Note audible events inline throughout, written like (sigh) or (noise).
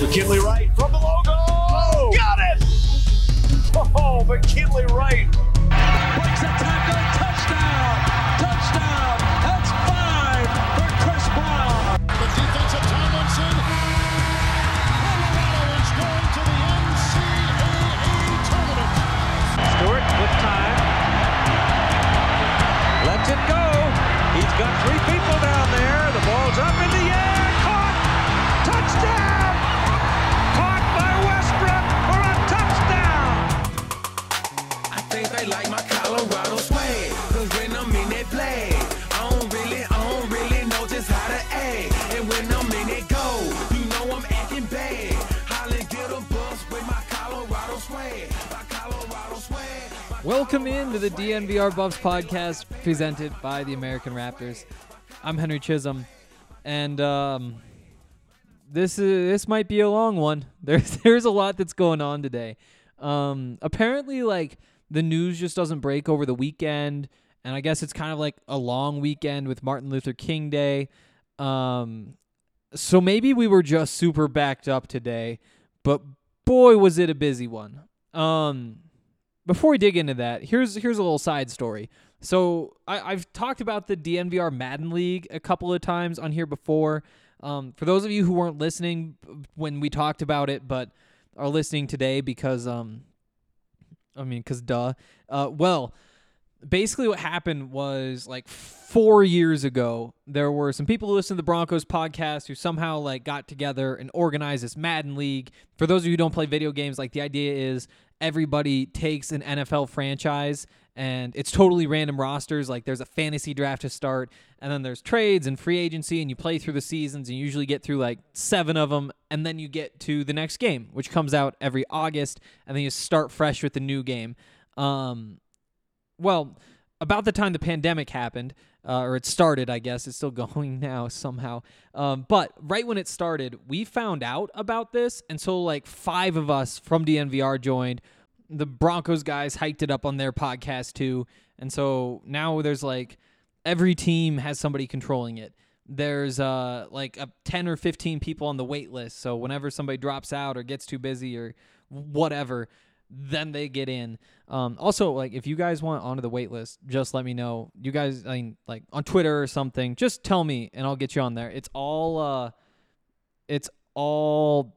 McKinley Wright from the logo. Got it! Oh, McKinley Wright. breaks a tackle, touchdown, touchdown. That's five for Chris Brown. The defensive Tomlinson. Colorado is going to the NCAA tournament. Stewart with time. Lets it go. He's got three people Welcome into the DNVR Buffs podcast presented by the American Raptors. I'm Henry Chisholm, and um, this is this might be a long one. (laughs) There's there's a lot that's going on today. Um, apparently, like the news just doesn't break over the weekend, and I guess it's kind of like a long weekend with Martin Luther King Day. Um, so maybe we were just super backed up today, but boy was it a busy one. Um, before we dig into that, here's here's a little side story. So I, I've talked about the DNVR Madden League a couple of times on here before. Um, for those of you who weren't listening when we talked about it, but are listening today because um, I mean, cause duh. Uh, well, basically what happened was like four years ago there were some people who listened to the broncos podcast who somehow like got together and organized this madden league. For those of you who don't play video games like the idea is everybody takes an nfl franchise and it's totally random rosters. Like there's a fantasy draft to start and then there's trades and free agency and you play through the seasons and you usually get through like seven of them and then you get to the next game which comes out every august and then you start fresh with the new game. Um, well, about the time the pandemic happened, uh, or it started, I guess it's still (laughs) going now somehow. Um, but right when it started, we found out about this, and so like five of us from DNVR joined. The Broncos guys hiked it up on their podcast too, and so now there's like every team has somebody controlling it. There's uh like a 10 or 15 people on the wait list. So whenever somebody drops out or gets too busy or whatever, then they get in. Um, also, like if you guys want onto the wait list, just let me know. You guys, I mean, like on Twitter or something, just tell me and I'll get you on there. It's all, uh, it's all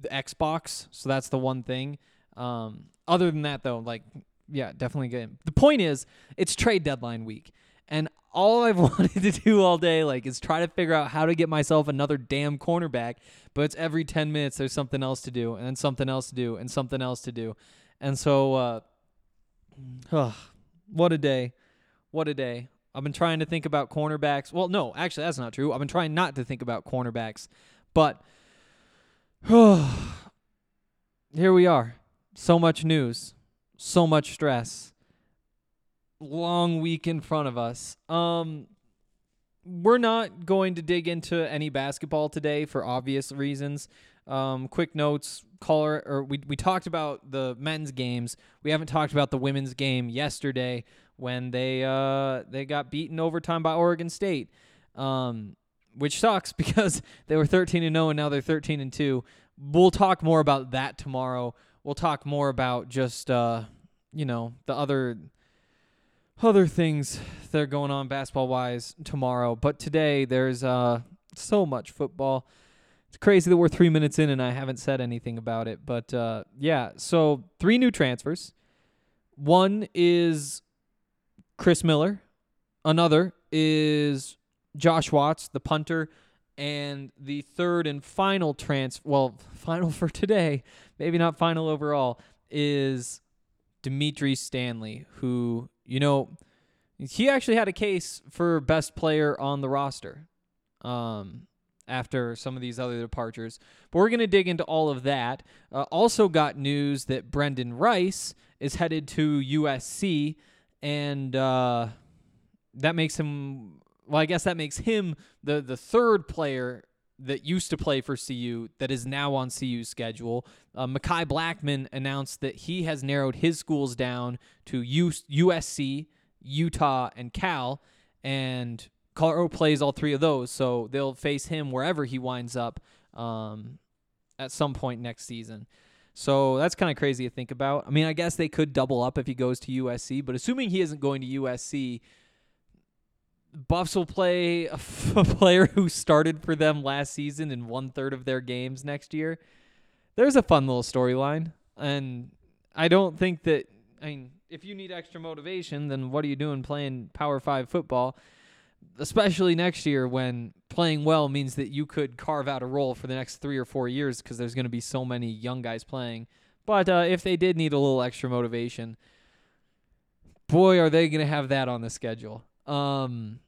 the Xbox, so that's the one thing. Um, other than that, though, like yeah, definitely good. The point is, it's trade deadline week, and all I've (laughs) wanted to do all day, like, is try to figure out how to get myself another damn cornerback. But it's every ten minutes there's something else to do, and then something else to do, and something else to do, and so, uh, (sighs) what a day, what a day. I've been trying to think about cornerbacks. Well, no, actually, that's not true. I've been trying not to think about cornerbacks, but (sighs) here we are. So much news, so much stress. Long week in front of us. Um we're not going to dig into any basketball today for obvious reasons. Um, quick notes, caller, or we we talked about the men's games. We haven't talked about the women's game yesterday when they uh they got beaten overtime by Oregon State. Um, which sucks (laughs) because they were 13 and 0 and now they're 13 and 2. We'll talk more about that tomorrow. We'll talk more about just uh, you know, the other other things that are going on basketball wise tomorrow. But today there's uh so much football. It's crazy that we're three minutes in and I haven't said anything about it. But uh, yeah, so three new transfers. One is Chris Miller. Another is Josh Watts, the punter. And the third and final trans well, (laughs) final for today, maybe not final overall, is Dimitri Stanley, who, you know, he actually had a case for best player on the roster um, after some of these other departures. But we're going to dig into all of that. Uh, also, got news that Brenden Rice is headed to USC, and uh, that makes him. Well, I guess that makes him the the third player that used to play for CU that is now on CU's schedule. Uh, Mekhi Blackmon announced that he has narrowed his schools down to U- USC, Utah, and Cal, and Colorado plays all three of those, so they'll face him wherever he winds up um, at some point next season. So that's kind of crazy to think about. I mean, I guess they could double up if he goes to USC, but assuming he isn't going to USC, Buffs will play a, (laughs) f- a player who started for them last season in one third of their games next year. There's a fun little storyline, and I don't think that. I mean, if you need extra motivation, then what are you doing playing Power Five football? Especially next year when playing well means that you could carve out a role for the next three or four years because there's going to be so many young guys playing. But uh, if they did need a little extra motivation, boy, are they going to have that on the schedule. Um,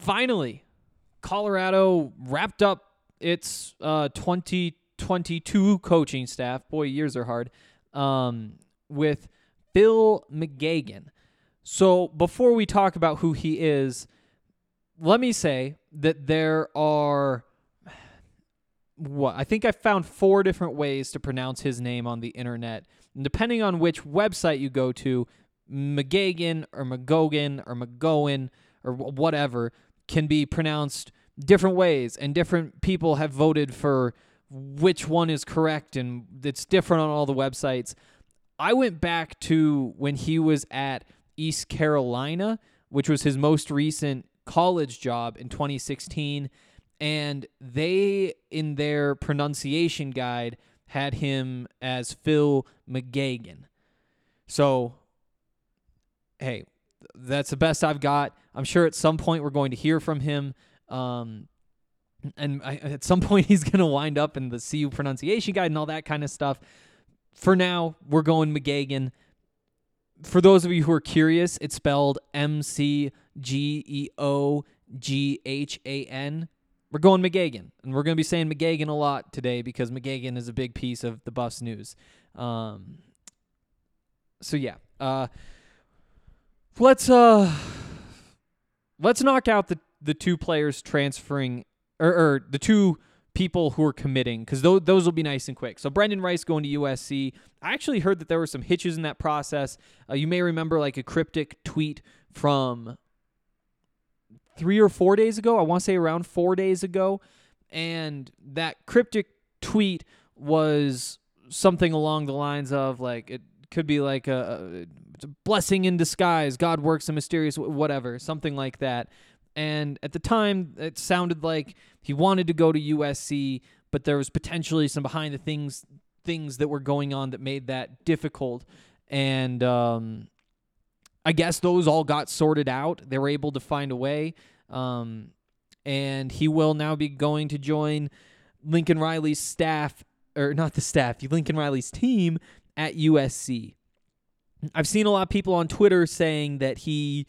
finally, Colorado wrapped up its uh, 2022 coaching staff. Boy, years are hard. Um, with Phil McGeoghan. So before we talk about who he is, let me say that there are what I think I found four different ways to pronounce his name on the internet. And depending on which website you go to, McGagan or McGogan or McGowan or whatever can be pronounced different ways, and different people have voted for which one is correct, and it's different on all the websites. I went back to when he was at East Carolina, which was his most recent college job in 2016, and they in their pronunciation guide had him as Phil McGagan. So, hey, that's the best I've got. I'm sure at some point we're going to hear from him. Um, and I, at some (laughs) point he's going to wind up in the CU pronunciation guide and all that kind of stuff. For now, we're going McGagan. For those of you who are curious, it's spelled M C G E O G H A N. We're going McGagan, and we're going to be saying McGagan a lot today because McGagan is a big piece of the Buffs news. Um, so yeah, uh, let's uh, let's knock out the the two players transferring or, or the two people who are committing because those, those will be nice and quick. So Brenden Rice going to USC. I actually heard that there were some hitches in that process. Uh, you may remember like a cryptic tweet from three or four days ago. I want to say around four days ago. And that cryptic tweet was something along the lines of like, it could be like a, a, blessing in disguise. God works a mysterious, whatever, something like that. And at the time, it sounded like he wanted to go to USC, but there was potentially some behind the things things that were going on that made that difficult. And um, I guess those all got sorted out. They were able to find a way. Um, and he will now be going to join Lincoln Riley's staff, or not the staff, Lincoln Riley's team at USC. I've seen a lot of people on Twitter saying that he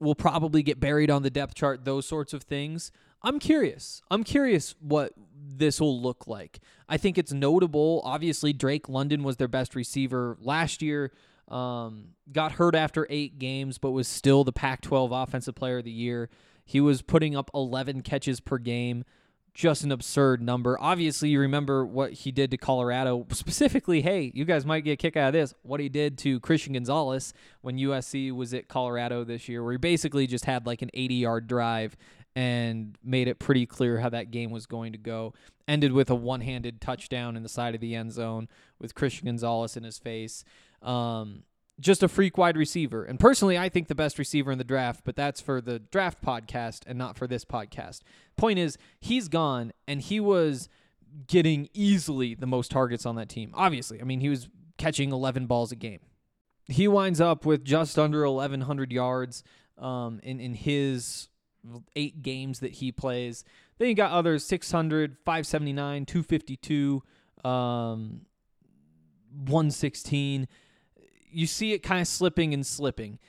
will probably get buried on the depth chart, those sorts of things. I'm curious. I'm curious what this will look like. I think it's notable. Obviously, Drake London was their best receiver last year. Um, got hurt after eight games, but was still the Pac 12 Offensive Player of the Year. He was putting up 11 catches per game. Just an absurd number. Obviously, you remember what he did to Colorado. Specifically, hey, you guys might get a kick out of this. What he did to Christian Gonzalez when USC was at Colorado this year, where he basically just had like an 80 yard drive and made it pretty clear how that game was going to go. Ended with a one handed touchdown in the side of the end zone with Christian Gonzalez in his face. Um, just a freak wide receiver. And personally, I think the best receiver in the draft, but that's for the draft podcast and not for this podcast. Point is, he's gone and he was getting easily the most targets on that team. Obviously, I mean, he was catching 11 balls a game. He winds up with just under 1,100 yards um, in, in his eight games that he plays. Then you got others 600, 579, 252. Um, 116. You see it kind of slipping and slipping.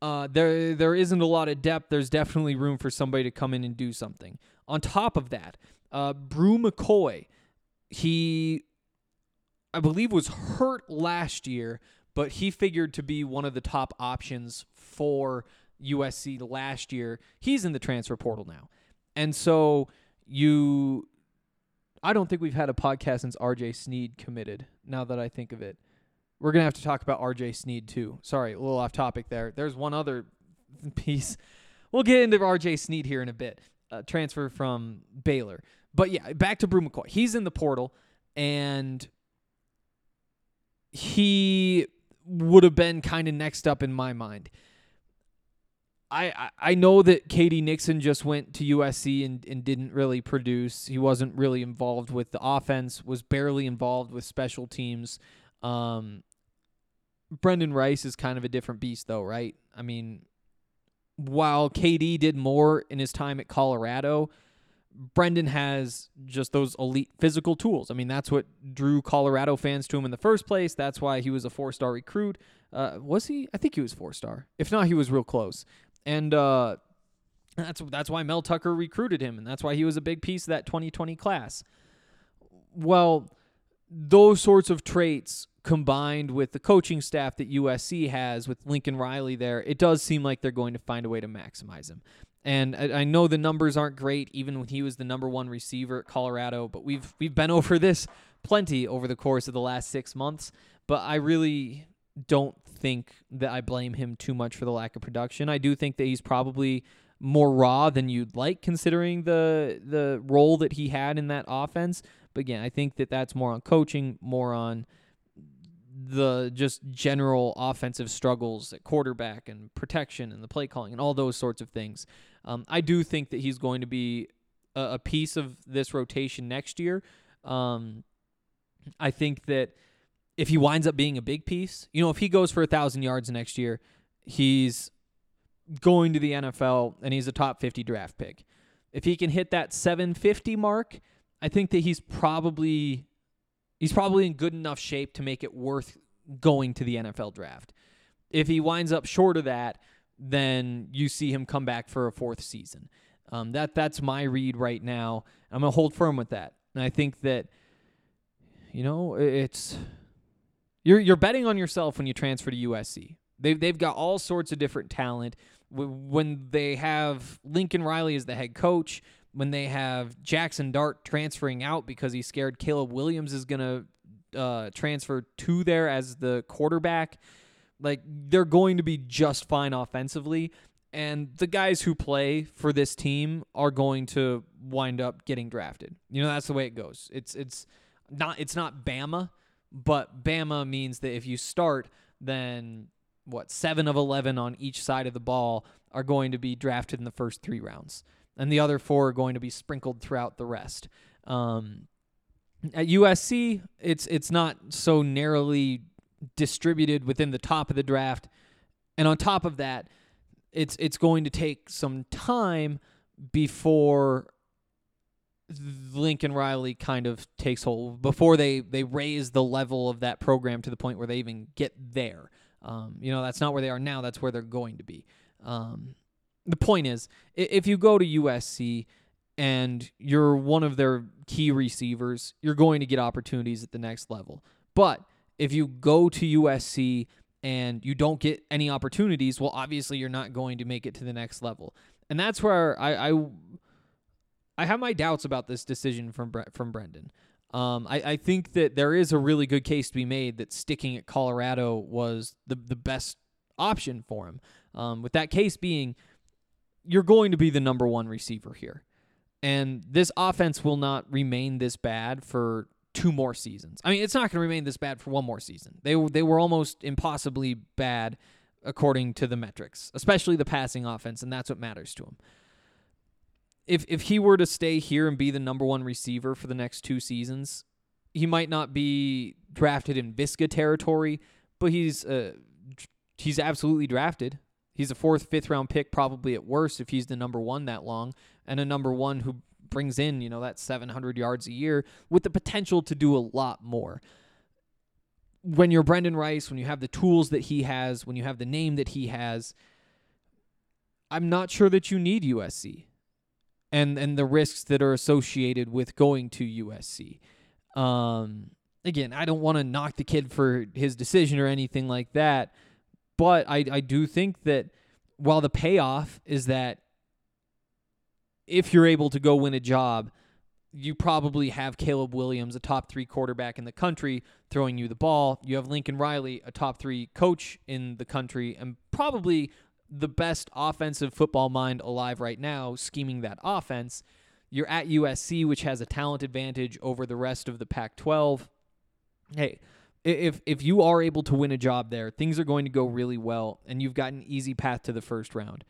Uh, there there isn't a lot of depth. There's definitely room for somebody to come in and do something. On top of that, uh, Bru McCoy, he I believe was hurt last year, but he figured to be one of the top options for USC last year. He's in the transfer portal now. And so you I don't think we've had a podcast since RJ Sneed committed, now that I think of it. We're to have to talk about RJ Sneed too. Sorry, a little off topic there. There's one other (laughs) piece. We'll get into RJ Sneed here in a bit. Uh, transfer from Baylor. But yeah, back to Bru McCoy. He's in the portal and he would have been kind of next up in my mind. I, I I know that KD Nixon just went to USC and, and didn't really produce. He wasn't really involved with the offense, was barely involved with special teams. Um, Brenden Rice is kind of a different beast, though, right? I mean, while KD did more in his time at Colorado, Brenden has just those elite physical tools. I mean, that's what drew Colorado fans to him in the first place. That's why he was a four star recruit. Uh, was he? I think he was four star. If not, he was real close. And uh, that's that's why Mel Tucker recruited him, and that's why he was a big piece of that 2020 class. Well, those sorts of traits combined with the coaching staff that USC has with Lincoln Riley there, it does seem like they're going to find a way to maximize him. And I, I know the numbers aren't great, even when he was the number one receiver at Colorado. But we've we've been (laughs) over this plenty over the course of the last six months. But I really don't think that I blame him too much for the lack of production. I do think that he's probably more raw than you'd like, considering the the role that he had in that offense. But again, I think that that's more on coaching, more on the just general offensive struggles at quarterback and protection and the play calling and all those sorts of things. Um, I do think that he's going to be a, a piece of this rotation next year. Um, I think that if he winds up being a big piece, you know, if he goes for a thousand yards next year, he's going to the NFL and he's a top 50 draft pick. If he can hit that 750 mark, I think that he's probably he's probably in good enough shape to make it worth going to the NFL draft. If he winds up short of that, then you see him come back for a fourth season. Um, that that's my read right now. I'm gonna hold firm with that, and I think that you know it's you're you're betting on yourself when you transfer to USC. They've they've got all sorts of different talent. When they have Lincoln Riley as the head coach, when they have Jackson Dart transferring out because he's scared Caleb Williams is going to uh, transfer to there as the quarterback. Like they're going to be just fine offensively, and the guys who play for this team are going to wind up getting drafted. You know that's the way it goes. It's it's not it's not Bama, but Bama means that if you start, then what seven of eleven on each side of the ball are going to be drafted in the first three rounds and the other four are going to be sprinkled throughout the rest. Um, at USC, it's it's not so narrowly distributed within the top of the draft, and on top of that, it's it's going to take some time before Lincoln Riley kind of takes hold before they they raise the level of that program to the point where they even get there. Um, you know, that's not where they are now. That's where they're going to be. Um, the point is, if you go to USC and you're one of their key receivers, you're going to get opportunities at the next level. But if you go to USC and you don't get any opportunities, well, obviously you're not going to make it to the next level. And that's where I I, I have my doubts about this decision from from Brenden. Um, I, I think that there is a really good case to be made that sticking at Colorado was the the best option for him. Um, with that case being you're going to be the number one receiver here. And this offense will not remain this bad for two more seasons. I mean, it's not going to remain this bad for one more season. They they were almost impossibly bad according to the metrics, especially the passing offense, and that's what matters to him. If if he were to stay here and be the number one receiver for the next two seasons, he might not be drafted in Viska territory, but he's uh, he's absolutely drafted. He's a fourth, fifth round pick, probably at worst, if he's the number one that long, and a number one who brings in, you know, that 700 yards a year with the potential to do a lot more. when you're Brenden Rice, when you have the tools that he has, when you have the name that he has, I'm not sure that you need USC and and the risks that are associated with going to USC. Um, again, I don't want to knock the kid for his decision or anything like that, but I I do think that while the payoff is that if you're able to go win a job, you probably have Caleb Williams, a top three quarterback in the country, throwing you the ball. You have Lincoln Riley, a top three coach in the country, and probably the best offensive football mind alive right now, scheming that offense. You're at USC, which has a talent advantage over the rest of the Pac 12. Hey, if if you are able to win a job there, things are going to go really well, and you've got an easy path to the first round.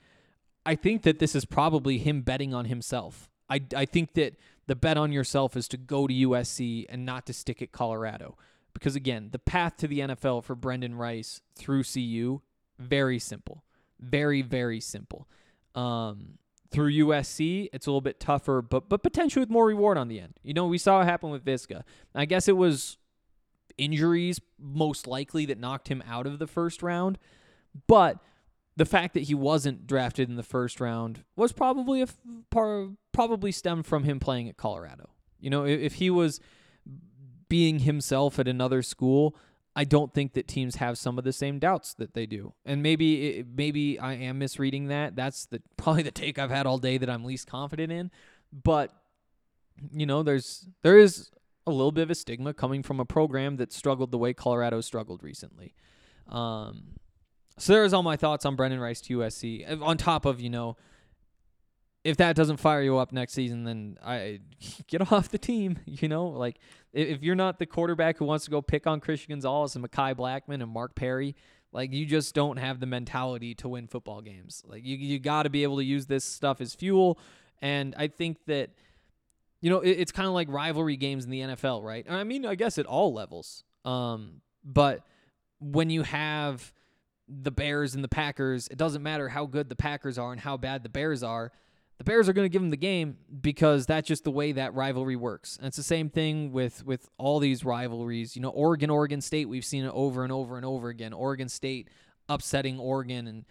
I think that this is probably him betting on himself. I, I think that the bet on yourself is to go to USC and not to stick at Colorado. Because again, the path to the NFL for Brenden Rice through CU, very simple. Very, very simple. Um, through USC, it's a little bit tougher, but but potentially with more reward on the end. You know, we saw it happen with Visca. I guess it was injuries most likely that knocked him out of the first round, but the fact that he wasn't drafted in the first round was probably a part probably stemmed from him playing at Colorado. You know, if, if he was being himself at another school, I don't think that teams have some of the same doubts that they do. And maybe it, maybe I am misreading that. That's the (laughs) probably the take I've had all day that I'm least confident in. But you know, there's there is a little bit of a stigma coming from a program that struggled the way Colorado struggled recently. Um, so there's all my thoughts on Brenden Rice to USC. On top of you know, if that doesn't fire you up next season, then I (laughs) get off the team. (laughs) You know, like if you're not the quarterback who wants to go pick on Christian Gonzalez and Mekhi Blackmon and Mark Perry, like you just don't have the mentality to win football games. Like you you got to be able to use this stuff as fuel. And I think that you know it, it's kind of like rivalry games in the NFL, right? I mean, I guess at all levels. Um, but when you have the Bears and the Packers, it doesn't matter how good the Packers are and how bad the Bears are. The Bears are going to give them the game because that's just the way that rivalry works. And it's the same thing with with all these rivalries. You know, Oregon, Oregon State, we've seen it over and over and over again. Oregon State upsetting Oregon and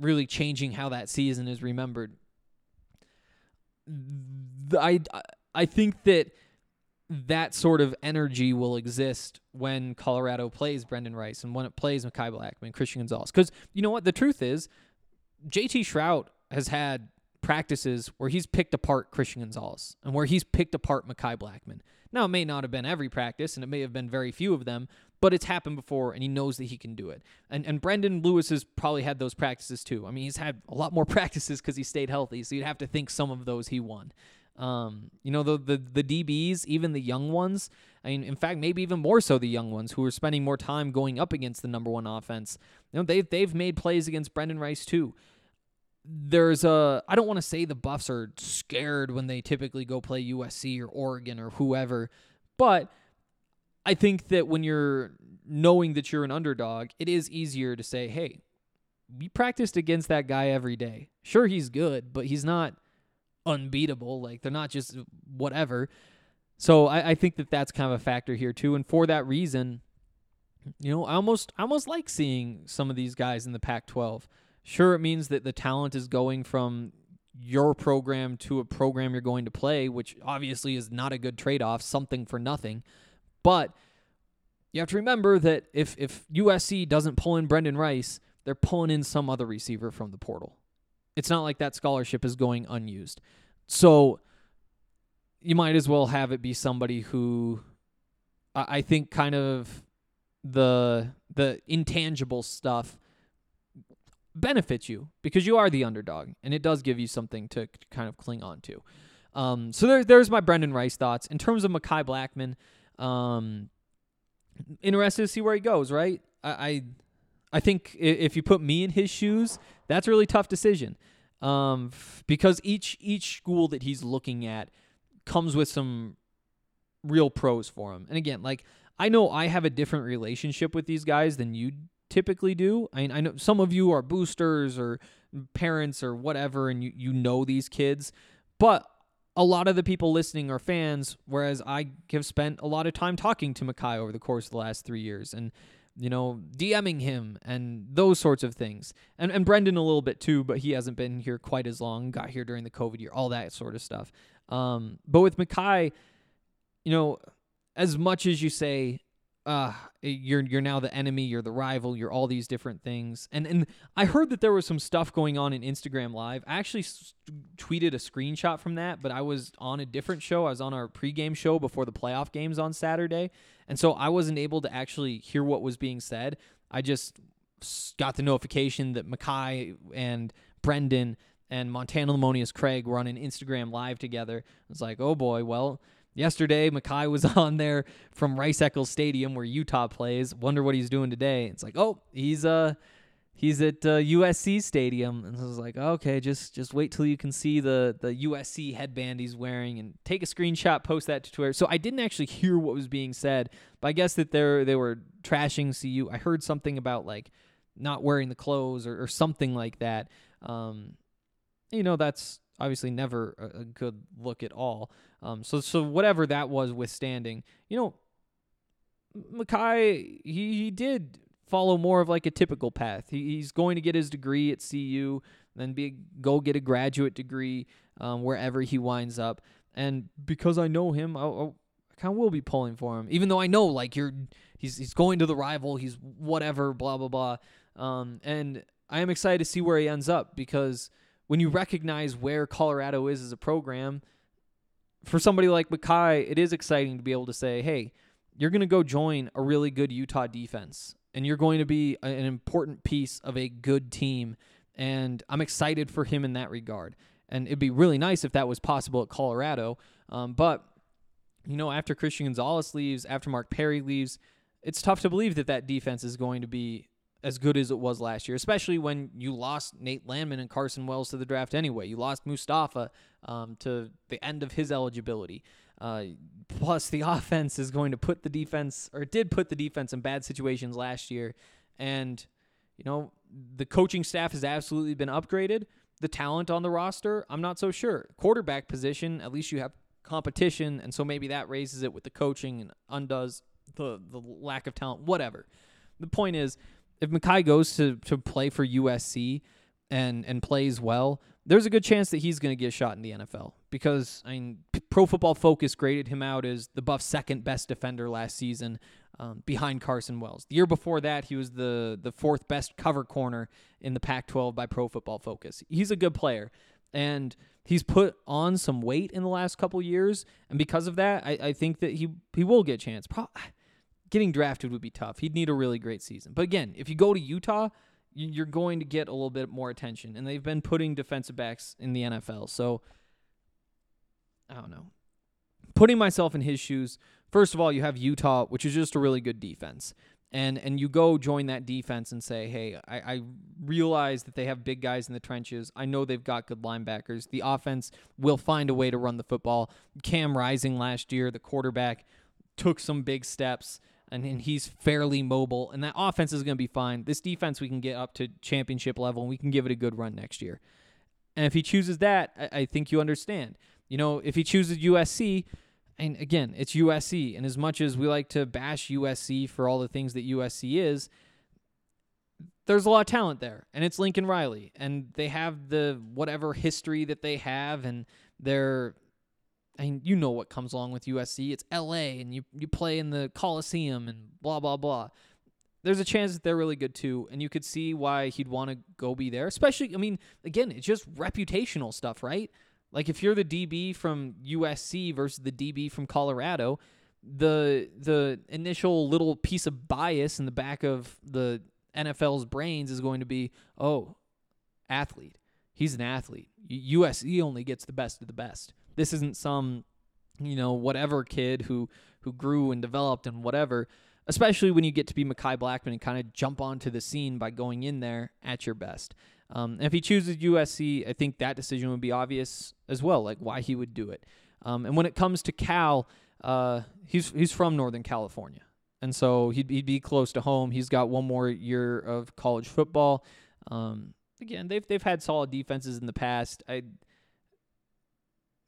really changing how that season is remembered. I I think that that sort of energy will exist when Colorado plays Brenden Rice and when it plays Mekhi Blackmon, Christian Gonzalez. Because you know what? The truth is, JT Shrout has had practices where he's picked apart Christian Gonzalez and where he's picked apart Mekhi Blackmon. Now, it may not have been every practice and it may have been very few of them, but it's happened before and he knows that he can do it. And and Brendan Lewis has probably had those practices too. I mean, he's had a lot more (laughs) practices because he stayed healthy, so you'd have to think some of those he won. Um, you know, the, the the DBs, even the young ones. I mean, in fact, maybe even more so the young ones who are spending more time going up against the number one offense. You know, they've they've made plays against Brenden Rice too. There's a I don't want to say the Buffs are scared when they typically go play USC or Oregon or whoever, but I think that when you're knowing that you're an underdog, it is easier to say, "Hey, we practiced against that guy every day. Sure, he's good, but he's not unbeatable. Like they're not just uh, whatever. So I, I think that that's kind of a factor here too. And for that reason, you know, I almost I almost like seeing some of these guys in the Pac-12. Sure, it means that the talent is going from your program to a program you're going to play, which obviously is not a good trade-off, something for nothing. But you have to remember that if if USC doesn't pull in Brenden Rice, they're pulling in some other receiver from the portal. It's not like that scholarship is going unused. So you might as well have it be somebody who I think kind of the the intangible stuff benefits you because you are the underdog and it does give you something to kind of cling on to. Um, so there, there's my Brenden Rice thoughts. In terms of Mekhi Blackmon, um, interested to see where he goes, right? I, I I think if you put me in his shoes, that's a really tough decision, um, because each each school that he's looking at comes with some real pros for him. And again, like I know I have a different relationship with these guys than you typically do. I mean, I know some of you are boosters or parents or whatever, and you you know these kids, but a lot of the people listening are fans, whereas I have spent a lot of time talking to Mekhi over the course of the last three years and, you know, DMing him and those sorts of things. And, and Brenden a little bit too, but he hasn't been here quite as long, got here during the COVID year, all that sort of stuff. Um, but with Mekhi, you know, as much as you say, uh, you're you're now the enemy, you're the rival, you're all these different things. And and I heard that there was some stuff going on in Instagram Live. I actually s- tweeted a screenshot from that, but I was on a different show. I was on our pregame show before the playoff games on Saturday, and so I wasn't able to actually hear what was being said. I just got the notification that Mekhi and Brenden and Montana Lemonious-Craig were on an Instagram live together. I was like, oh boy, well, yesterday Mekhi was (laughs) on there from Rice Eccles Stadium where Utah plays. Wonder what he's doing today. It's like, oh, he's uh he's at uh, USC Stadium, and I was like, okay, just just wait till you can see the the USC headband he's wearing, and take a screenshot, post that to Twitter. So I didn't actually hear what was being said, but I guess that they they were trashing CU. I heard something about like not wearing the clothes or, or something like that. Um, you know, that's obviously never a, a good look at all. Um, so so whatever that was withstanding, you know, Mekhi he, he did follow more of like a typical path. He, he's going to get his degree at CU, then be go get a graduate degree um, wherever he winds up. And because I know him, I, I kind of will be pulling for him, even though I know like you're he's he's going to the rival, he's whatever, blah blah blah. Um, and I am excited to see where he ends up because when you recognize where Colorado is as a program, for somebody like Mekhi, it is exciting to be able to say, hey, you're going to go join a really good Utah defense and you're going to be an important piece of a good team. And I'm excited for him in that regard. And it'd be really nice if that was possible at Colorado. Um, but, you know, after Christian Gonzalez leaves, after Mark Perry leaves, it's tough to believe that that defense is going to be as good as it was last year, especially when you lost Nate Landman and Carson Wells to the draft anyway. You lost Mustafa um, to the end of his eligibility. Uh, plus, the (laughs) offense is going to put the defense, or did put the defense in bad situations last year. And, you know, the coaching staff has absolutely been upgraded. The talent on the roster, I'm not so sure. Quarterback position, at least you have competition, and so maybe that raises it with the coaching and undoes the the lack of talent. Whatever. The point is, if Mekhi goes to, to play for USC and and plays well, there's a good chance that he's going to get shot in the NFL because I mean, Pro Football Focus graded him out as the Buffs' second best defender last season, um, behind Carson Wells. The year before that, he was the the fourth best cover corner in the Pac-12 by Pro Football Focus. He's a good player, and he's put on some weight in the last couple years, and because of that, I, I think that he he will get a chance. Getting drafted would be tough. He'd need a really great season. But again, if you go to Utah, you- you're going to get a little bit more attention. And they've been putting defensive backs in the NFL. So I don't know. Putting myself in his shoes, first of all, you have Utah, which is just a really good defense. And and you go join that defense and say, hey, I, I realize that they have big guys in the trenches. I know they've got good linebackers. The offense will find a way to run the football. Cam Rising last year, the quarterback, took some big steps and, and he's fairly mobile and that offense is going to be fine. This defense we can get up to championship level and we can give it a good run next year. And if he chooses that i, I think you understand. You know if he chooses usc and again it's usc and as much as we like to bash usc for all the things that usc is there's a lot of talent there and it's lincoln riley and they have the whatever history that they have and they're I mean, you know what comes along with USC. It's LA and you you play in the Coliseum and blah blah blah. There's a chance that they're really good too, and you could see why he'd want to go be there. Especially, I mean, again, it's just reputational stuff, right? Like if you're the DB from USC versus the DB from Colorado, the the initial little piece of bias in the back of the NFL's brains is going to be, oh, athlete. He's an athlete. USC only gets the best of the best. This isn't some, you know, whatever kid who who grew and developed and whatever. Especially when you get to be Mekhi Blackmon and kind of jump onto the scene by going in there at your best. Um, and if he chooses USC, I think that decision would be obvious as well, like why he would do it. Um, and when it comes to Cal, uh, he's he's from Northern California, and so he'd, he'd be close to home. He's got one more year of college football. Um, again, they've they've had solid defenses in the past. I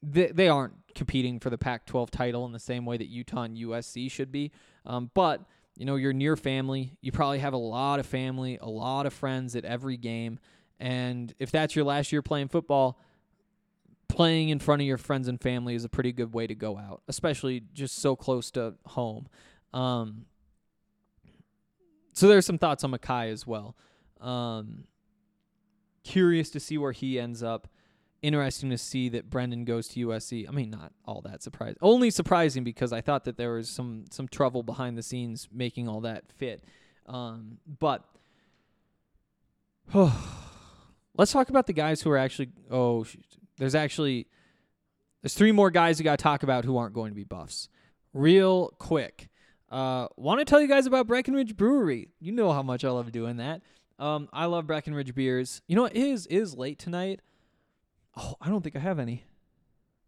they, they aren't competing for the Pac-12 title in the same way that Utah and USC should be. Um, but you know, you're near family. You probably have a lot of family, a lot of friends at every game. And if that's your last year playing football, playing in front of your friends and family is a pretty good way to go out, especially just so close to home. Um, so there's some thoughts on Mekhi as well. Um, curious to see where he ends up. Interesting to see that Brenden goes to USC. I mean, not all that surprising. Only surprising because I thought that there was some some trouble behind the scenes making all that fit. Um, but (sighs) let's talk about the guys who are actually. Oh, there's actually there's three more guys we got to talk about who aren't going to be buffs. Real quick, uh, want to tell you guys about Breckenridge Brewery. You know how much I love doing that. Um, I love Breckenridge beers. You know what? It is it is late tonight. Oh, I don't think I have any.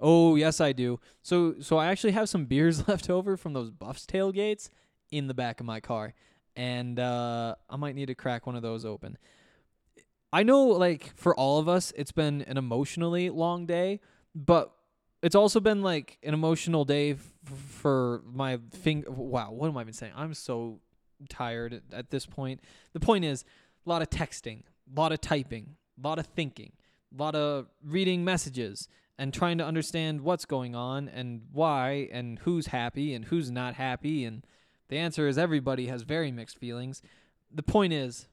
Oh, yes, I do. So, so I actually have some (laughs) beers (laughs) left over from those Buffs tailgates in the back of my car, and uh, I might need to crack one of those open. I know, like for all of us, it's been an emotionally long day, but it's also been like an emotional day f- for my finger. Wow, what am I even saying? I'm so tired at this point. The point is, a lot of texting, a lot of typing, a lot of thinking, a lot of reading messages and trying to understand what's going on and why and who's happy and who's not happy. And the answer is everybody has very mixed feelings. The point is,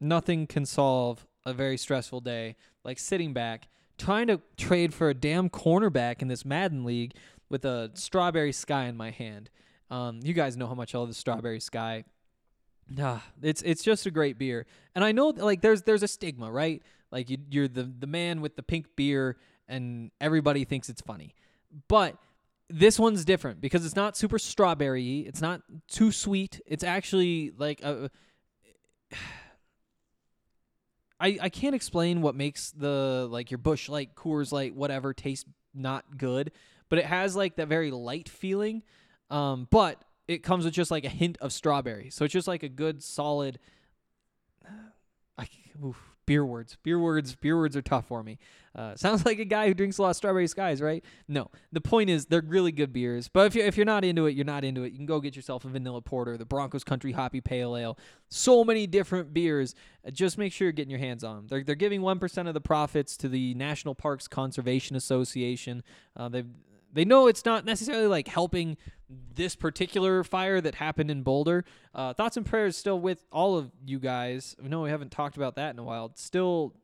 nothing can solve a very stressful day like sitting back trying to trade for a damn cornerback in this Madden league with a strawberry sky in my hand. Um, you guys know how much I love the strawberry sky. Ah, (sighs) it's it's just a great beer, and I know like there's there's a stigma, right? Like you, you're the the man with the pink beer, and everybody thinks it's funny. But this one's different because it's not super strawberry. It's not too sweet. It's actually like a. (sighs) I, I can't explain what makes the like your Busch Light, Coors Light, whatever taste not good, but it has like that very light feeling. Um, but it comes with just like a hint of strawberry, so it's just like a good solid. (sighs) I oof, beer words, beer words, beer words are tough for me. Uh, (laughs) sounds like a guy who drinks a lot of strawberry skies, right? No, the point is they're really good beers. But if you if you're not into it, you're not into it. You can go get yourself a vanilla porter, the Broncos Country Hoppy Pale Ale. So many different beers. Uh, just make sure you're getting your hands on them. They're they're giving one percent of the profits to the National Parks Conservation Association. Uh, they've they know it's not necessarily like helping this particular fire that happened in Boulder. Uh, thoughts and prayers still with all of you guys. I know we haven't talked about that in a while. Still,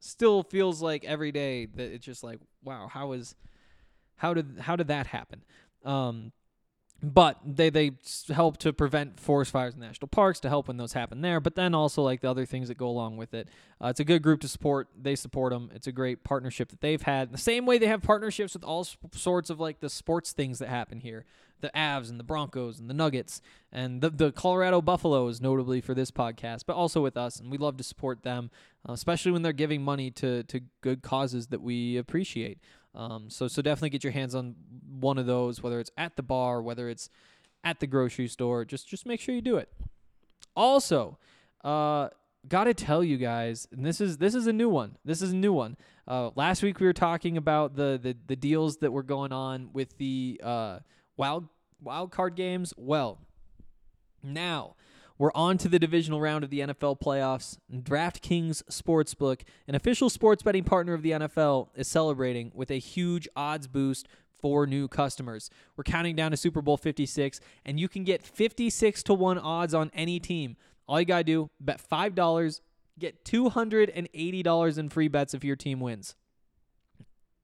still feels like every day that it's just like, wow, how is, how did how did that happen? Um, but they they help to prevent forest fires in national parks to help when those happen there but then also like the other things that go along with it. Uh, it's a good group to support. They support them it's a great partnership that they've had. The same way they have partnerships with all s- sorts of like the sports things that happen here. The avs and the broncos and the nuggets and the, the colorado buffaloes notably for this podcast but also with us and we love to support them uh, especially when they're giving money to to good causes that we appreciate um, so so definitely get your hands on one of those, whether it's at the bar, whether it's at the grocery store. Just just make sure you do it. Also, uh, gotta tell you guys, and this is this is a new one. This is a new one. Uh, last week we were talking about the the, the deals that were going on with the uh, wild wild card games. Well, now we're on to the divisional round of the NFL playoffs. DraftKings Sportsbook, an official sports betting partner of the NFL, is celebrating with a huge odds boost for new customers. We're counting down to Super Bowl 56, and you can get 56 to 1 odds on any team. All you got to do, bet $5, get $280 in free bets if your team wins.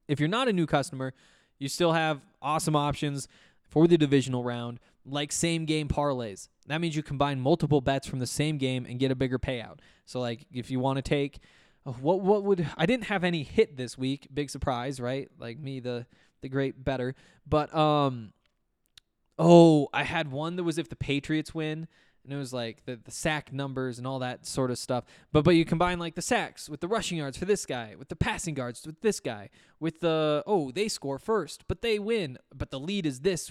If you're not a new customer, you still have awesome options for the divisional round, like same game parlays. That means you combine multiple bets from the same game and get a bigger payout. So, like, if you want to take uh, what what would I didn't have any hit this week, big surprise, right? Like me, the the great bettor, but um, oh, I had one that was if the Patriots win. And it was like the, the sack numbers and all that sort of stuff. But but you combine like the sacks with the rushing yards for this guy, with the passing yards with this guy, with the oh they score first, but they win, but the lead is this.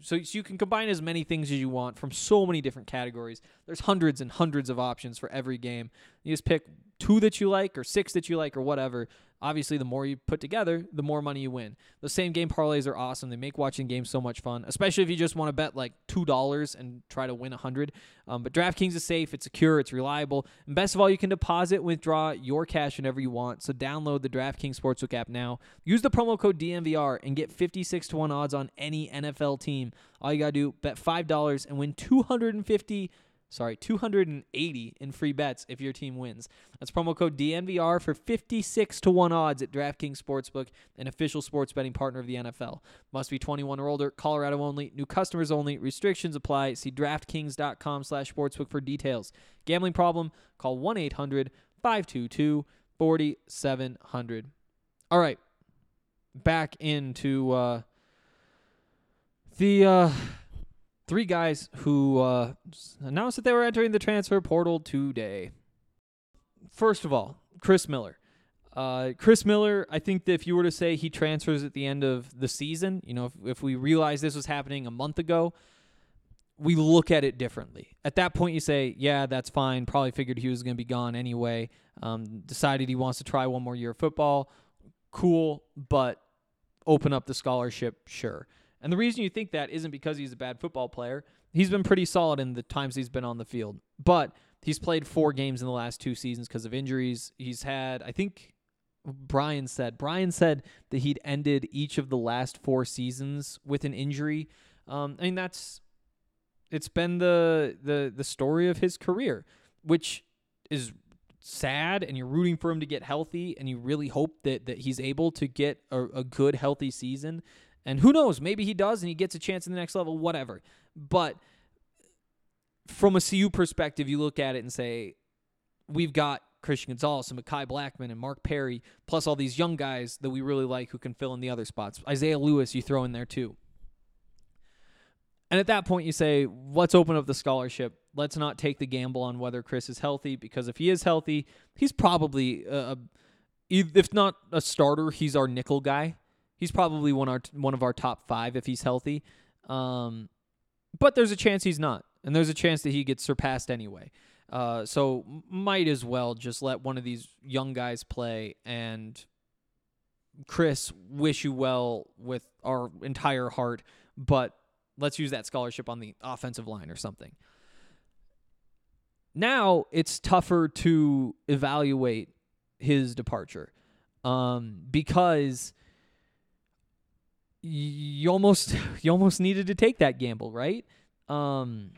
So, so you can combine as many things as you want from so many different categories. There's hundreds and hundreds of options for every game. You just pick two that you like or six that you like or whatever. Obviously, the more you put together, the more money you win. The same game parlays are awesome. They make watching games so much fun, especially if you just want to bet like two dollars and try to win a hundred. Um, but DraftKings is safe, it's secure, it's reliable, and best of all, you can deposit, withdraw your cash whenever you want. So download the DraftKings Sportsbook app now. Use the promo code DNVR and get 56 to one odds on any NFL team. All you gotta do bet five dollars and win 250 sorry, 280 in free bets if your team wins. That's promo code DNVR for 56 to 1 odds at DraftKings Sportsbook, an official sports betting partner of the NFL. Must be 21 or older, Colorado only, new customers only, restrictions apply. See DraftKings.com slash sportsbook for details. Gambling problem? Call 1-800-522-4700. All right, back into uh, the... Uh, three guys who uh, announced that they were entering the transfer portal today. First of all, Chris Miller. Uh, Chris Miller, I think that if you were to say he transfers at the end of the season, you know, if, if we realize this was happening a month ago, we look at it differently. At that point, you say, yeah, that's fine. Probably figured he was going to be gone anyway. Um, decided he wants to try one more year of football. Cool, but open up the scholarship, sure. And the reason you think that isn't because he's a bad football player. He's been pretty solid in the times he's been on the field. But he's played four games in the last two seasons because of injuries. He's had, I think Brian said, Brian said that he'd ended each of the last four seasons with an injury. Um, I mean, that's, it's been the, the, the story of his career, which is sad and you're rooting for him to get healthy and you really hope that, that he's able to get a, a good, healthy season. And who knows? Maybe he does and he gets a chance in the next level, whatever. But from a CU perspective, you look at it and say, we've got Christian Gonzalez and Mekhi Blackmon and Mark Perry, plus all these young guys that we really like who can fill in the other spots. Isaiah Lewis, you throw in there too. And at that point, you say, let's open up the scholarship. Let's not take the gamble on whether Chris is healthy, because if he is healthy, he's probably, a, if not a starter, he's our nickel guy. He's probably one our one of our top five if he's healthy. Um, but there's a chance he's not, and there's a chance that he gets surpassed anyway. Uh, so might as well just let one of these young guys play. And Chris, wish you well with our entire heart, but let's use that scholarship on the offensive line or something. Now it's tougher to evaluate his departure um, because you almost (laughs) you almost needed to take that gamble, right? Um,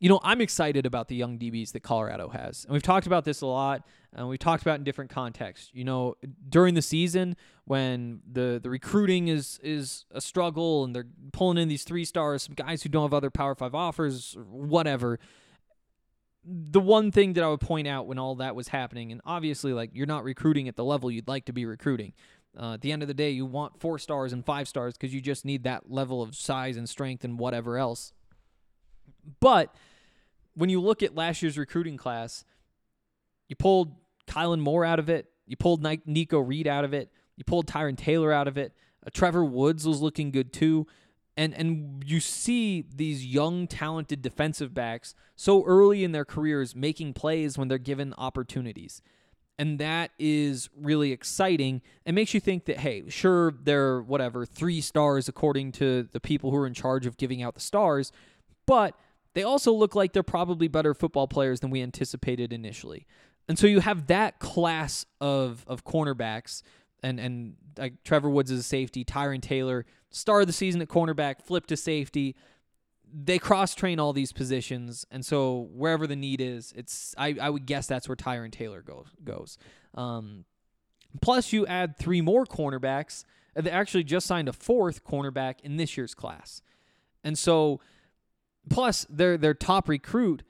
you know, I'm excited about the young DBs that Colorado has, and we've talked about this a lot, and we've talked about in different contexts. You know, during the season when the the recruiting is is a struggle, and they're pulling in these three stars, some guys who don't have other Power Five offers, whatever. The one thing that I would point out when all that was happening, and obviously, like you're not recruiting at the level you'd like to be recruiting. Uh, at the end of the day, you want four stars and five stars because you just need that level of size and strength and whatever else. But when you look at last year's recruiting class, you pulled Kylan Moore out of it. You pulled Nikko Reed out of it. You pulled Tyrin Taylor out of it. Uh, Trevor Woods was looking good too. And and you see these young talented defensive backs so early in their careers making plays when they're given opportunities. And that is really exciting. It makes you think that, hey, sure, they're whatever, three stars according to the people who are in charge of giving out the stars, but they also look like they're probably better football players than we anticipated initially. And so you have that class of of cornerbacks and and like Trevor Woods is a safety, Tyrin Taylor, star of the season at cornerback, flip to safety they cross train all these positions, and so wherever the need is, it's I, I would guess that's where Tyrin Taylor goes goes. Um, plus, you add three more cornerbacks. Uh, they actually just signed a fourth cornerback in this year's class, and so plus their their top recruit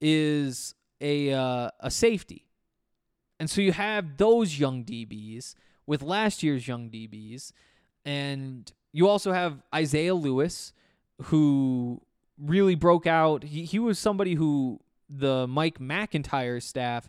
is a uh, a safety, and so you have those young DBs with last year's young DBs, and you also have Isaiah Lewis who really broke out. He, he was somebody who the Mike MacIntyre staff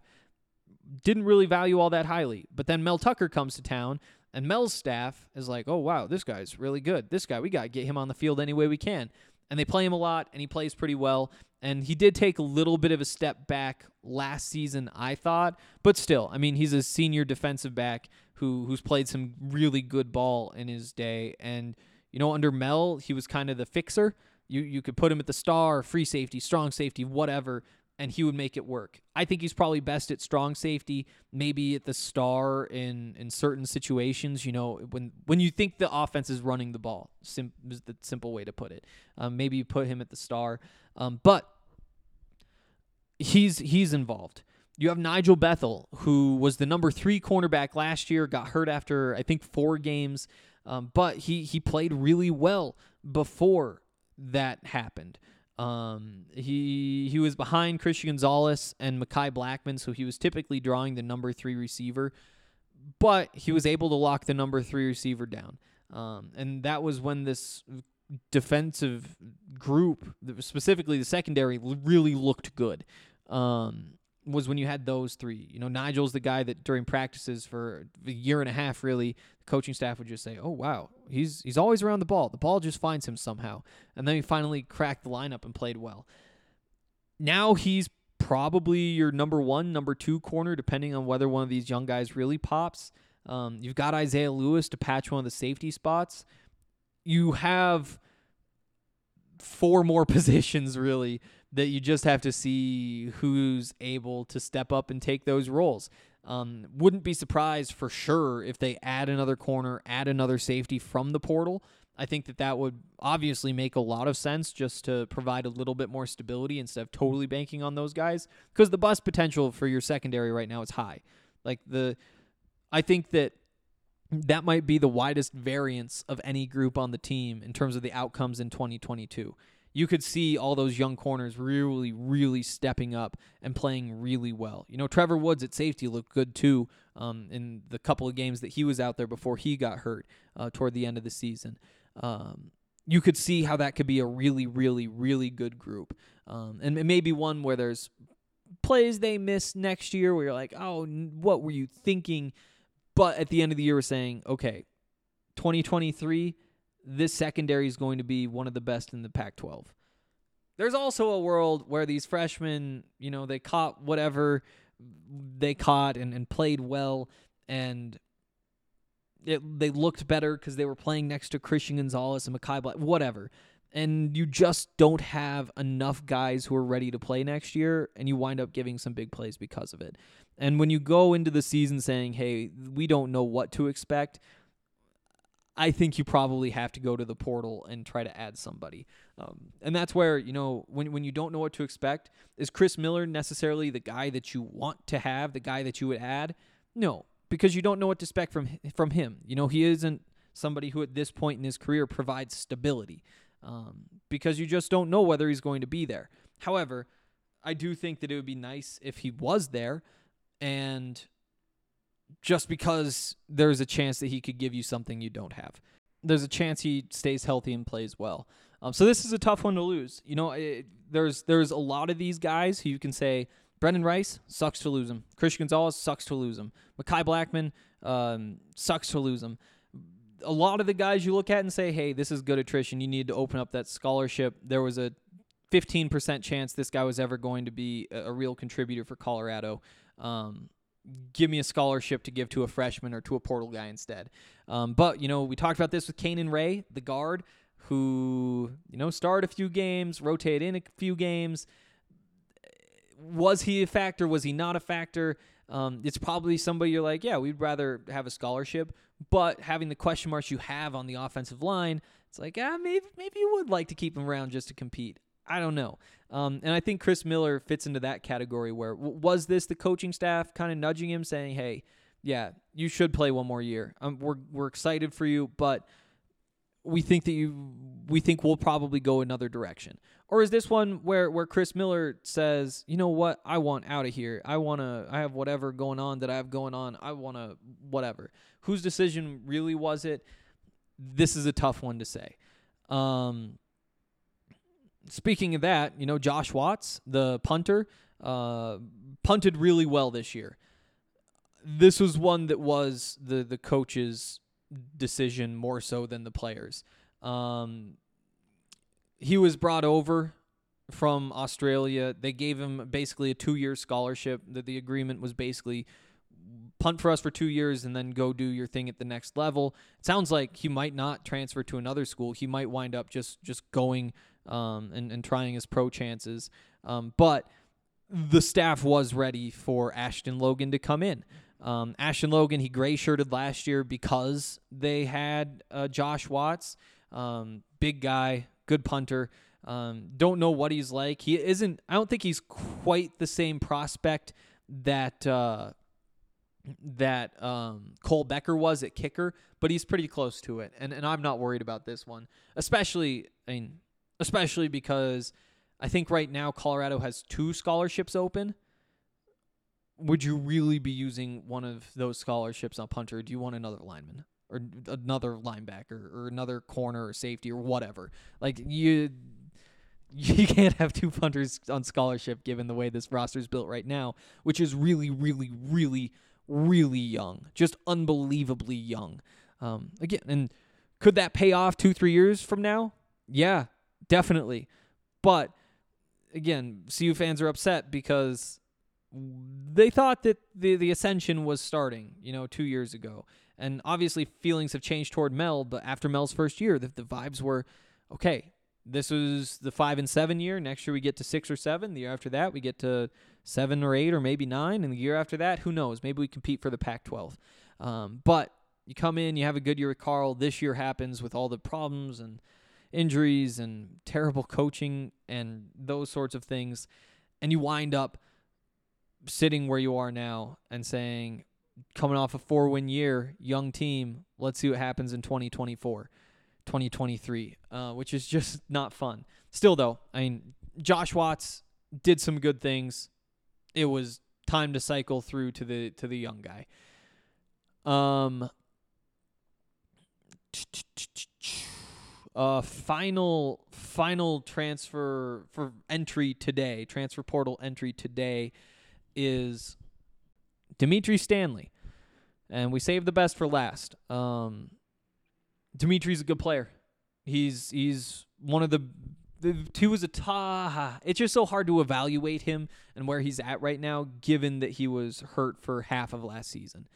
didn't really value all that highly. But then Mel Tucker comes to town, and Mel's staff is like, oh, wow, this guy's really good. This guy, we got to get him on the field any way we can. And they play him a lot, and he plays pretty well. And he did take a little bit of a step back last season, I thought, but still, I mean, he's a senior defensive back who who's played some really good ball in his day. And you know, under Mel, he was kind of the fixer. You you could put him at the star, free safety, strong safety, whatever, and he would make it work. I think he's probably best at strong safety, maybe at the star in in certain situations. You know, when when you think the offense is running the ball, sim- is the simple way to put it. Um, maybe you put him at the star, um, but he's he's involved. You have Nigel Bethel, who was the number three cornerback last year, got hurt after I think four games, um, but he he played really well before that happened. Um, he he was behind Christian Gonzalez and Mekhi Blackmon, so he was typically drawing the number three receiver, but he was able to lock the number three receiver down. Um, and that was when this defensive group, specifically the secondary, really looked good. Um, was when you had those three. You know, Nigel's the guy that during practices for a year and a half, really, the coaching staff would just say, "Oh wow, he's he's always around the ball. The ball just finds him somehow." And then he finally cracked the lineup and played well. Now he's probably your number one, number two corner, depending on whether one of these young guys really pops. Um, you've got Isaiah Lewis to patch one of the safety spots. You have four more (laughs) positions really that you just have to see who's able to step up and take those roles. Um, wouldn't be surprised for sure if they add another corner, add another safety from the portal. I think that that would obviously make a lot of sense just to provide a little bit more stability instead of totally banking on those guys because the bust potential for your secondary right now is high. Like the, I think that that might be the widest variance of any group on the team in terms of the outcomes in 2022 you could see all those young corners really, really stepping up and playing really well. You know, Trevor Woods at safety looked good too um, in the couple of games that he was out there before he got hurt uh, toward the end of the season. Um, you could see how that could be a really, really, really good group. Um, and maybe one where there's plays they miss next year where you're like, oh, what were you thinking? But at the end of the year, we're saying, okay, 2023 this secondary is going to be one of the best in the Pac 12. There's also a world where these freshmen, you know, they caught whatever they caught and, and played well, and it, they looked better because they were playing next to Christian Gonzalez and Mekhi Black, whatever. And you just don't have enough guys who are ready to play next year, and you wind up giving some big plays because of it. And when you go into the season saying, hey, we don't know what to expect, I think you probably have to go to the portal and try to add somebody. Um, and that's where, you know, when, when you don't know what to expect, is Chris Miller necessarily the guy that you want to have, the guy that you would add? No, because you don't know what to expect from, from him. You know, he isn't somebody who at this point in his career provides stability um, because you just don't know whether he's going to be there. However, I do think that it would be nice if he was there and just because there's a chance that he could give you something you don't have. There's a chance he stays healthy and plays well. Um, so this is a tough one to lose. You know, it, there's there's a lot of these guys who you can say Brenden Rice sucks to lose him. Christian Gonzalez sucks to lose him. Mekhi Blackmon um, sucks to lose him. A lot of the guys you look at and say, hey, this is good attrition. You need to open up that scholarship. There was a 15% chance this guy was ever going to be a, a real contributor for Colorado. Um, give me a scholarship to give to a freshman or to a portal guy instead. Um, but, you know, we talked about this with Kanan Ray, the guard, who, you know, started a few games, rotated in a few games. Was he a factor? Was he not a factor? Um, it's probably somebody you're like, yeah, we'd rather have a scholarship. But having the question marks you have on the offensive line, it's like, ah, maybe maybe you would like to keep him around just to compete. I don't know. Um, and I think Chris Miller fits into that category where w- was this the coaching staff kind of nudging him, saying, "Hey, yeah, you should play one more year. Um, we're we're excited for you, but we think that you we think we'll probably go another direction." Or is this one where where Chris Miller says, "You know what? I want out of here. I want to. I have whatever going on that I have going on. I want to whatever." Whose decision really was it? This is a tough one to say. Um, speaking of that, you know, Josh Watts, the punter, uh, punted really well this year. This was one that was the the coach's decision more so than the players. Um, he was brought over from Australia. They gave him basically a two-year scholarship. That the agreement was basically punt for us for two years and then go do your thing at the next level. It sounds like he might not transfer to another school. He might wind up just just going um, and and trying his pro chances. Um, but the staff was ready for Ashton Logan to come in. Um, Ashton Logan, he gray shirted last year because they had uh, Josh Watts, um, big guy, good punter. Um, don't know what he's like. He isn't. I don't think he's quite the same prospect that uh, that um, Cole Becker was at kicker, but he's pretty close to it. And and I'm not worried about this one, especially I mean, especially because I think right now Colorado has two scholarships open. Would you really be using one of those scholarships on punter? Do you want another lineman or another linebacker or another corner or safety or whatever? Like you (laughs) you can't have two punters on scholarship given the way this roster is built right now, which is really, really, really, really young, just unbelievably young. Um, again, and could that pay off two, three years from now? Yeah, definitely. But again, CU fans are upset because they thought that the the ascension was starting, you know, two years ago, and obviously feelings have changed toward Mel. But after Mel's first year, the, the vibes were okay. This was the five and seven year. Next year we get to six or seven. The year after that we get to seven or eight or maybe nine. And the year after that, who knows? Maybe we compete for the Pac-12. Um, but you come in, you have a good year with Karl. This year happens with all the problems and injuries and terrible coaching and those sorts of things, and you wind up sitting where you are now and saying, coming off a four win year, young team, let's see what happens in 2024, 2023, uh, which is just (laughs) not fun. Still, though, I mean, Josh Watts did some good things. It was time to cycle through to the to the young guy. Um uh final final transfer for entry today, transfer portal entry today is Dimitri Stanley. And we saved the best for last. Um, Dimitri's a good player. He's he's one of the the two is a ta. It's just so hard to evaluate him and where he's at right now, given that he was hurt for half of last season.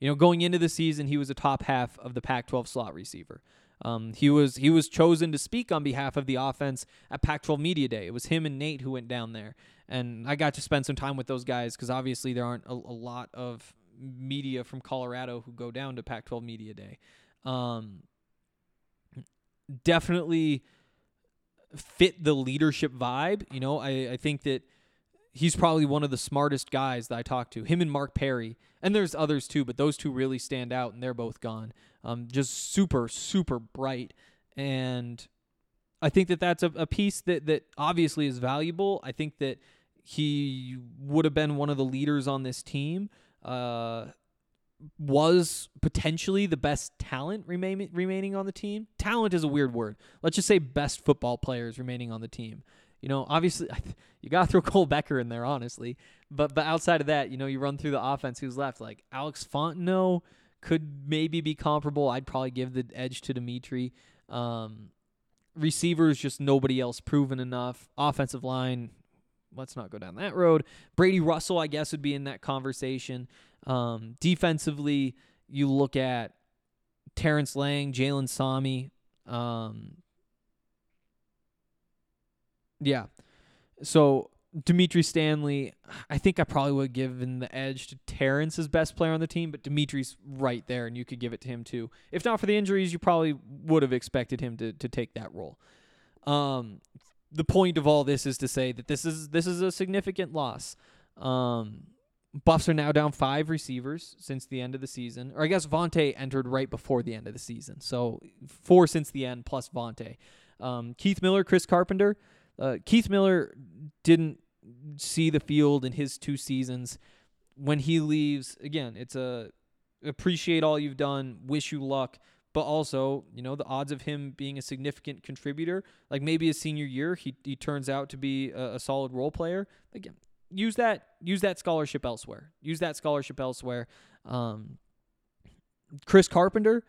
You know, going into the season, he was a top half of the Pac-12 slot receiver. Um, he was he was chosen to speak on behalf of the offense at Pac-12 Media Day. It was him and Nate who went down there, and I got to spend some time with those guys because obviously there aren't a, a, lot of media from Colorado who go down to Pac-12 Media Day. Um, definitely fit the leadership vibe. You know, I, I think that he's probably one of the smartest guys that I talked to. Him and Mark Perry, and there's others too, but those two really stand out, and they're both gone. Um, just super, super bright, and I think that that's a, a piece that that obviously is valuable. I think that he would have been one of the leaders on this team. Uh, was potentially the best talent remain, remaining on the team. Talent is a weird word. Let's just say best football players remaining on the team. You know, obviously, (laughs) you got to throw (laughs) Cole Becker in there, honestly. But but outside of that, you know, you run through the offense. Who's left? Like Alex Fontenot could maybe be comparable. I'd probably give the edge to Dimitri. Um, receivers, just nobody else proven enough. Offensive line, let's not go down that road. Brady Russell, I guess, would be in that conversation. Um, defensively, you look at Terrence Lang, Jalen Sami. Um, yeah. So Dimitri Stanley, I think I probably would have given the edge to Terrence as best player on the team, but Dimitri's right there, and you could give it to him too. If not for the injuries, you probably would have expected him to to take that role. Um, the point of all this is to say that this is this is a significant loss. Um, Buffs are now down five receivers since the end of the season, or I guess Vontae entered right before the end of the season, so four since the end plus Vontae. Um, Keith Miller, Chris Carpenter. Uh, Keith Miller didn't see the field in his two seasons. When he leaves, again, it's a appreciate all you've done, wish you luck, but also, you know, the odds of him being a significant contributor, like maybe his senior year, he he turns out to be a, a solid role player. Again, use that use that scholarship elsewhere. Use that scholarship elsewhere. Um, Chris Carpenter,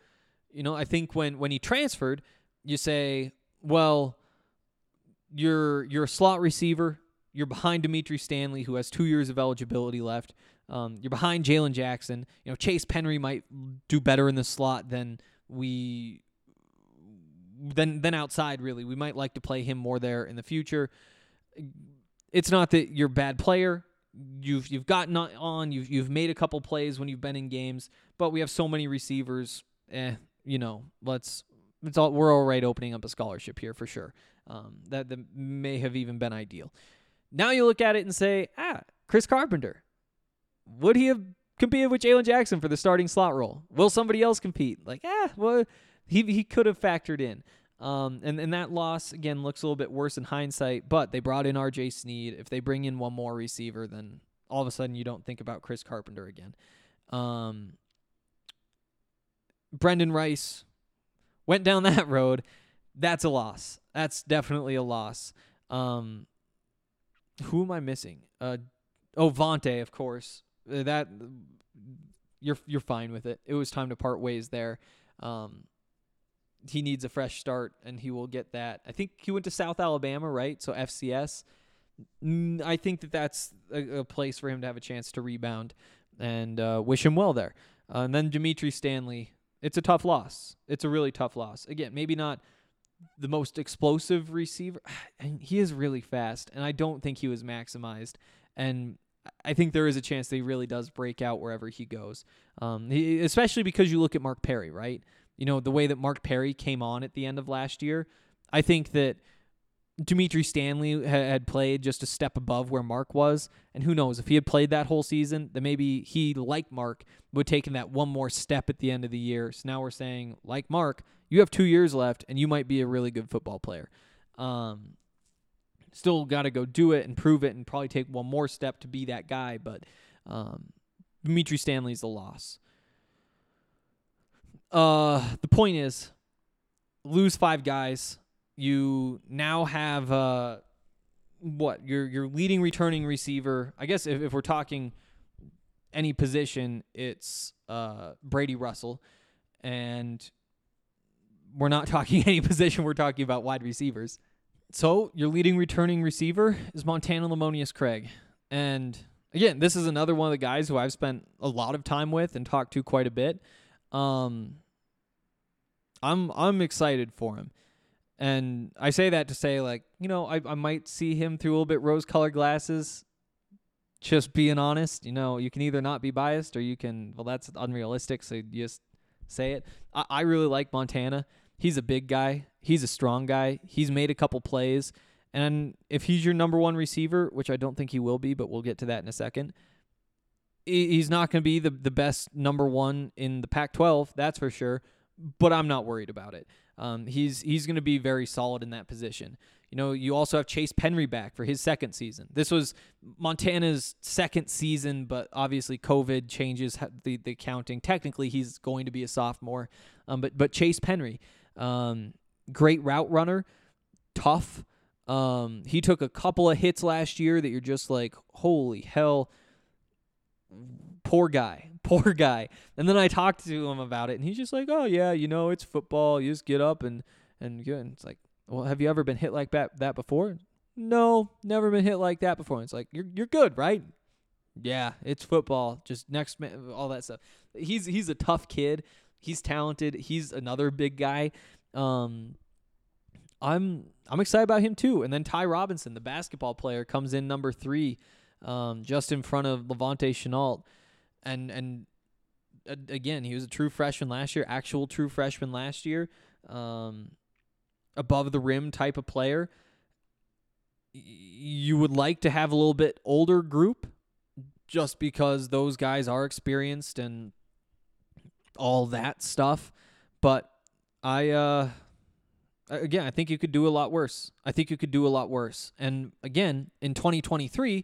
you know, I think when when he transferred, you say, well, you're you're a slot receiver. You're behind Dimitri Stanley, who has two years of eligibility left. Um, you're behind Jalen Jackson. You know Chase Penry might do better in the slot than we than than outside. Really, we might like to play him more there in the future. It's not that you're a bad player. You've you've gotten on. You've you've made a couple plays when you've been in games, but we have so many receivers. Eh, you know, let's it's all we're all right opening up a scholarship here for sure. Um, that that may have even been ideal. Now you look at it and say, ah, Chris Carpenter, would he have competed with Jalen Jackson for the starting slot role? Will somebody else compete? Like, ah, well, he he could have factored in. Um, and, and that loss again looks a little bit worse in hindsight, but they brought in RJ Sneed. If they bring in one more receiver, then all of a sudden you don't think about Chris Carpenter again. Um, Brenden Rice went down (laughs) that road. That's a loss. That's definitely a loss. Um, who am I missing? Uh, oh, Vontae, of course. Uh, that you're you're fine with it. It was time to part ways there. Um, he needs a fresh start, and he will get that. I think he went to South Alabama, right? So FCS. I think that that's a, a place for him to have a chance to rebound, and uh, wish him well there. Uh, and then Dimitri Stanley. It's a tough loss. It's a really tough loss. Again, maybe not the most explosive receiver. (sighs) And he is really fast, and I don't think he was maximized. And I think there is a chance that he really does break out wherever he goes. Um, he, especially because you look at Mark Perry, right? You know the way that Mark Perry came on at the end of last year. I think that Dimitri Stanley had played just a step above where Mark was, and who knows if he had played that whole season, then maybe he, like Mark, would have taken that one more step at the end of the year. So now we're saying, like Mark, you have two years left, and you might be a really good football player. Um, still got to go do it and prove it, and probably take one more step to be that guy. But um, Dimitri Stanley's a loss. Uh, the point is, lose five guys you now have uh, what your your leading returning receiver. I guess if, if we're talking any position, it's uh, Brady Russell, and we're not (laughs) talking any position. We're talking about wide receivers. So your leading returning receiver is Montana Lemonious-Craig, and again, this is another one of the guys who I've spent a lot of time with and talked to quite a bit. Um, I'm I'm excited for him. And I say that to say, like, you know, I, I might see him through a little bit rose colored glasses. Just being honest, you know, you can either not be biased or you can, well, that's unrealistic. So you just say it. I, I really like Montana. He's a big guy, he's a strong guy. He's made a couple plays. And if he's your number one receiver, which I don't think he will be, but we'll get to that in a second, he's not going to be the, the best number one in the Pac 12, that's for sure. But I'm not worried about it. Um, he's he's going to be very solid in that position. You know, you also have Chase Penry back for his second season. This was Montana's second season, but obviously COVID changes the the counting. Technically, he's going to be a sophomore, um, but but Chase Penry, um, great route runner, tough. Um, he took a couple of hits last year that you're just like, holy hell, poor guy (laughs) poor guy. And then I talked to him about it, and he's just like, "Oh yeah, you know, it's football. You just get up and and go." And it's like, "Well, have you ever been hit like that that before?" No, never been hit like that before. And it's like, "You're you're good, right?" Yeah, it's football. Just next man, all that stuff. He's he's a tough kid. He's talented. He's another big guy. Um, I'm I'm excited about him too. And then Ty Robinson, the basketball player, comes in number three, um, just in front of Levante Shenault and and uh, again, he was a true freshman last year, actual true freshman last year, um, above the rim type of player. You would like to have a little bit older group, just because those guys are experienced and all that stuff. But I, uh, again, I think you could do a lot worse. I think you could do a lot worse. And again, in 2023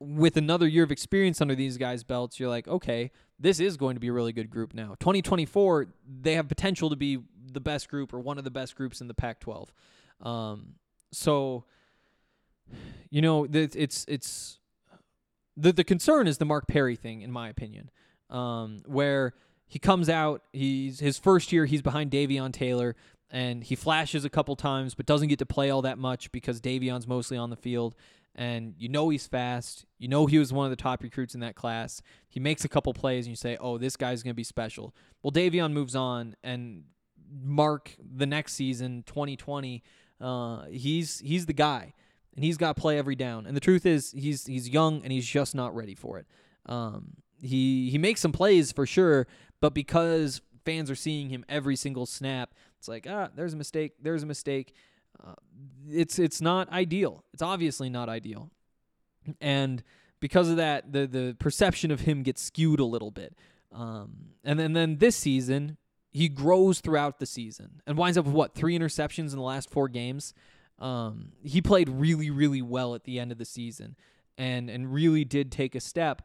with another year of experience under these guys' belts, you're like, okay, this is going to be a really good group now. 2024, they have potential to be the best group or one of the best groups in the Pac-12. Um, so, you know, it's it's the the concern is the Mark Perry thing, in my opinion, um, where he comes out, he's his first year, he's behind Davion Taylor. and he flashes a couple times, but doesn't get to play all that much because Davion's mostly on the field. And you know he's fast. You know he was one of the top recruits in that class. He makes a couple plays, and you say, "Oh, this guy's gonna be special." Well, Davion moves on, and Mark the next season, 2020, uh, he's he's the guy, and he's got to play every down. And the truth is, he's he's young and he's just not ready for it. Um, he he makes some plays for sure, but because fans are seeing him every single snap, it's like ah, there's a mistake, there's a mistake. Uh, it's it's not ideal. It's obviously not ideal, and because of that, the the perception of him gets skewed a little bit. Um, and then then this season, he grows throughout the season and winds up with what three interceptions in the last four games. Um, he played really really well at the end of the season, and and really did take a step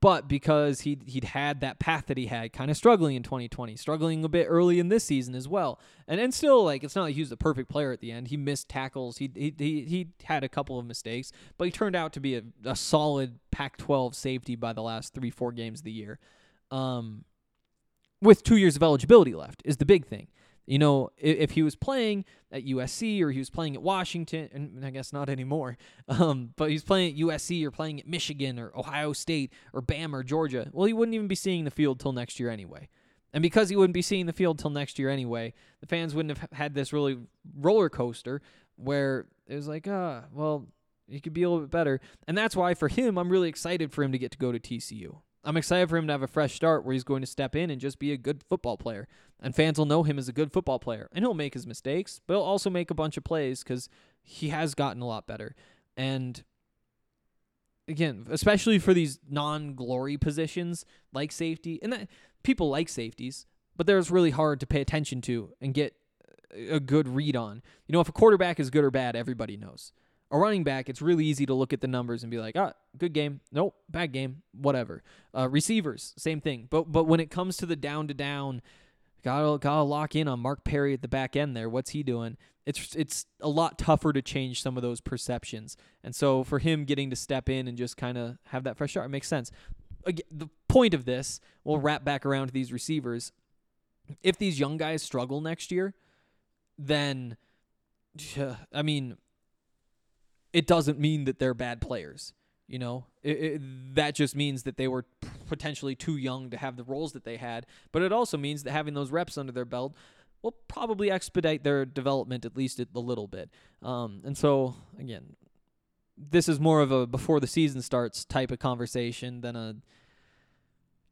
but because he he'd had that path that he had, kind of struggling in 2020, struggling a bit early in this season as well, and and still like it's not like he was the perfect player at the end. He missed tackles. He he he, he had a couple of mistakes, but he turned out to be a, a solid Pac-12 safety by the last three four games of the year. Um, with two years of eligibility left is the big thing. You know, if, if he was playing at USC or he was playing at Washington, and I guess not anymore, (laughs) um, but he's playing at USC or playing at Michigan or Ohio State or Bama or Georgia, well, he wouldn't even be seeing the field till next year anyway. And because he wouldn't be seeing the field till next year anyway, the fans wouldn't have had this really roller coaster where it was like, ah, well, he could be a little bit better. And that's why for him, I'm really excited for him to get to go to TCU. I'm excited for him to have a fresh start where he's going to step in and just be a good football player. And fans will know him as a good football player. And he'll make his mistakes, but he'll also make a bunch of plays because he has gotten a lot better. And again, especially for these non glory positions like safety, and that, people like safeties, but they're really hard to pay attention to and get a good read on. You know, if a quarterback is good or bad, everybody knows a running back, it's really easy to look at the numbers and be like, ah, good game. Nope, bad game. Whatever. Uh, receivers, same thing. But but when it comes to the down to down, gotta gotta lock in on Mark Perry at the back end there. What's he doing? It's it's a lot tougher to change some of those perceptions. And so for him getting to step in and just kind of have that fresh start makes sense. The point of this, we'll wrap back around to these receivers. If these young guys struggle next year, then (sighs) I mean, it doesn't mean that they're bad players. You know, it, it, that just means that they were potentially too young to have the roles that they had. But it also means that having those reps under their belt will probably expedite their development at least a little bit. Um, and so, again, this is more of a before the season starts type of conversation than a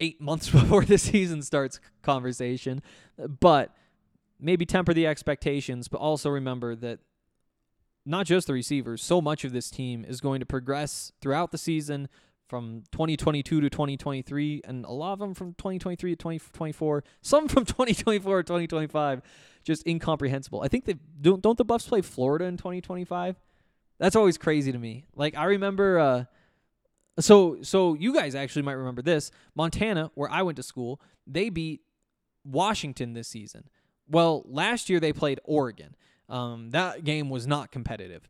eight (laughs) months (laughs) before the season starts conversation. But maybe temper the expectations, but also remember that not just the receivers, so much of this team is going to progress throughout the season from 2022 to 2023, and a lot of them from 2023 to 2024, some from (laughs) 2024 to 2025. Just incomprehensible. I think they don't don't the Buffs play Florida in 2025. That's always crazy to me. Like I remember, uh, so so you guys actually might remember this. Montana, where I went to school, they beat Washington this season. Well, last year they played Oregon. Um, that game was not competitive.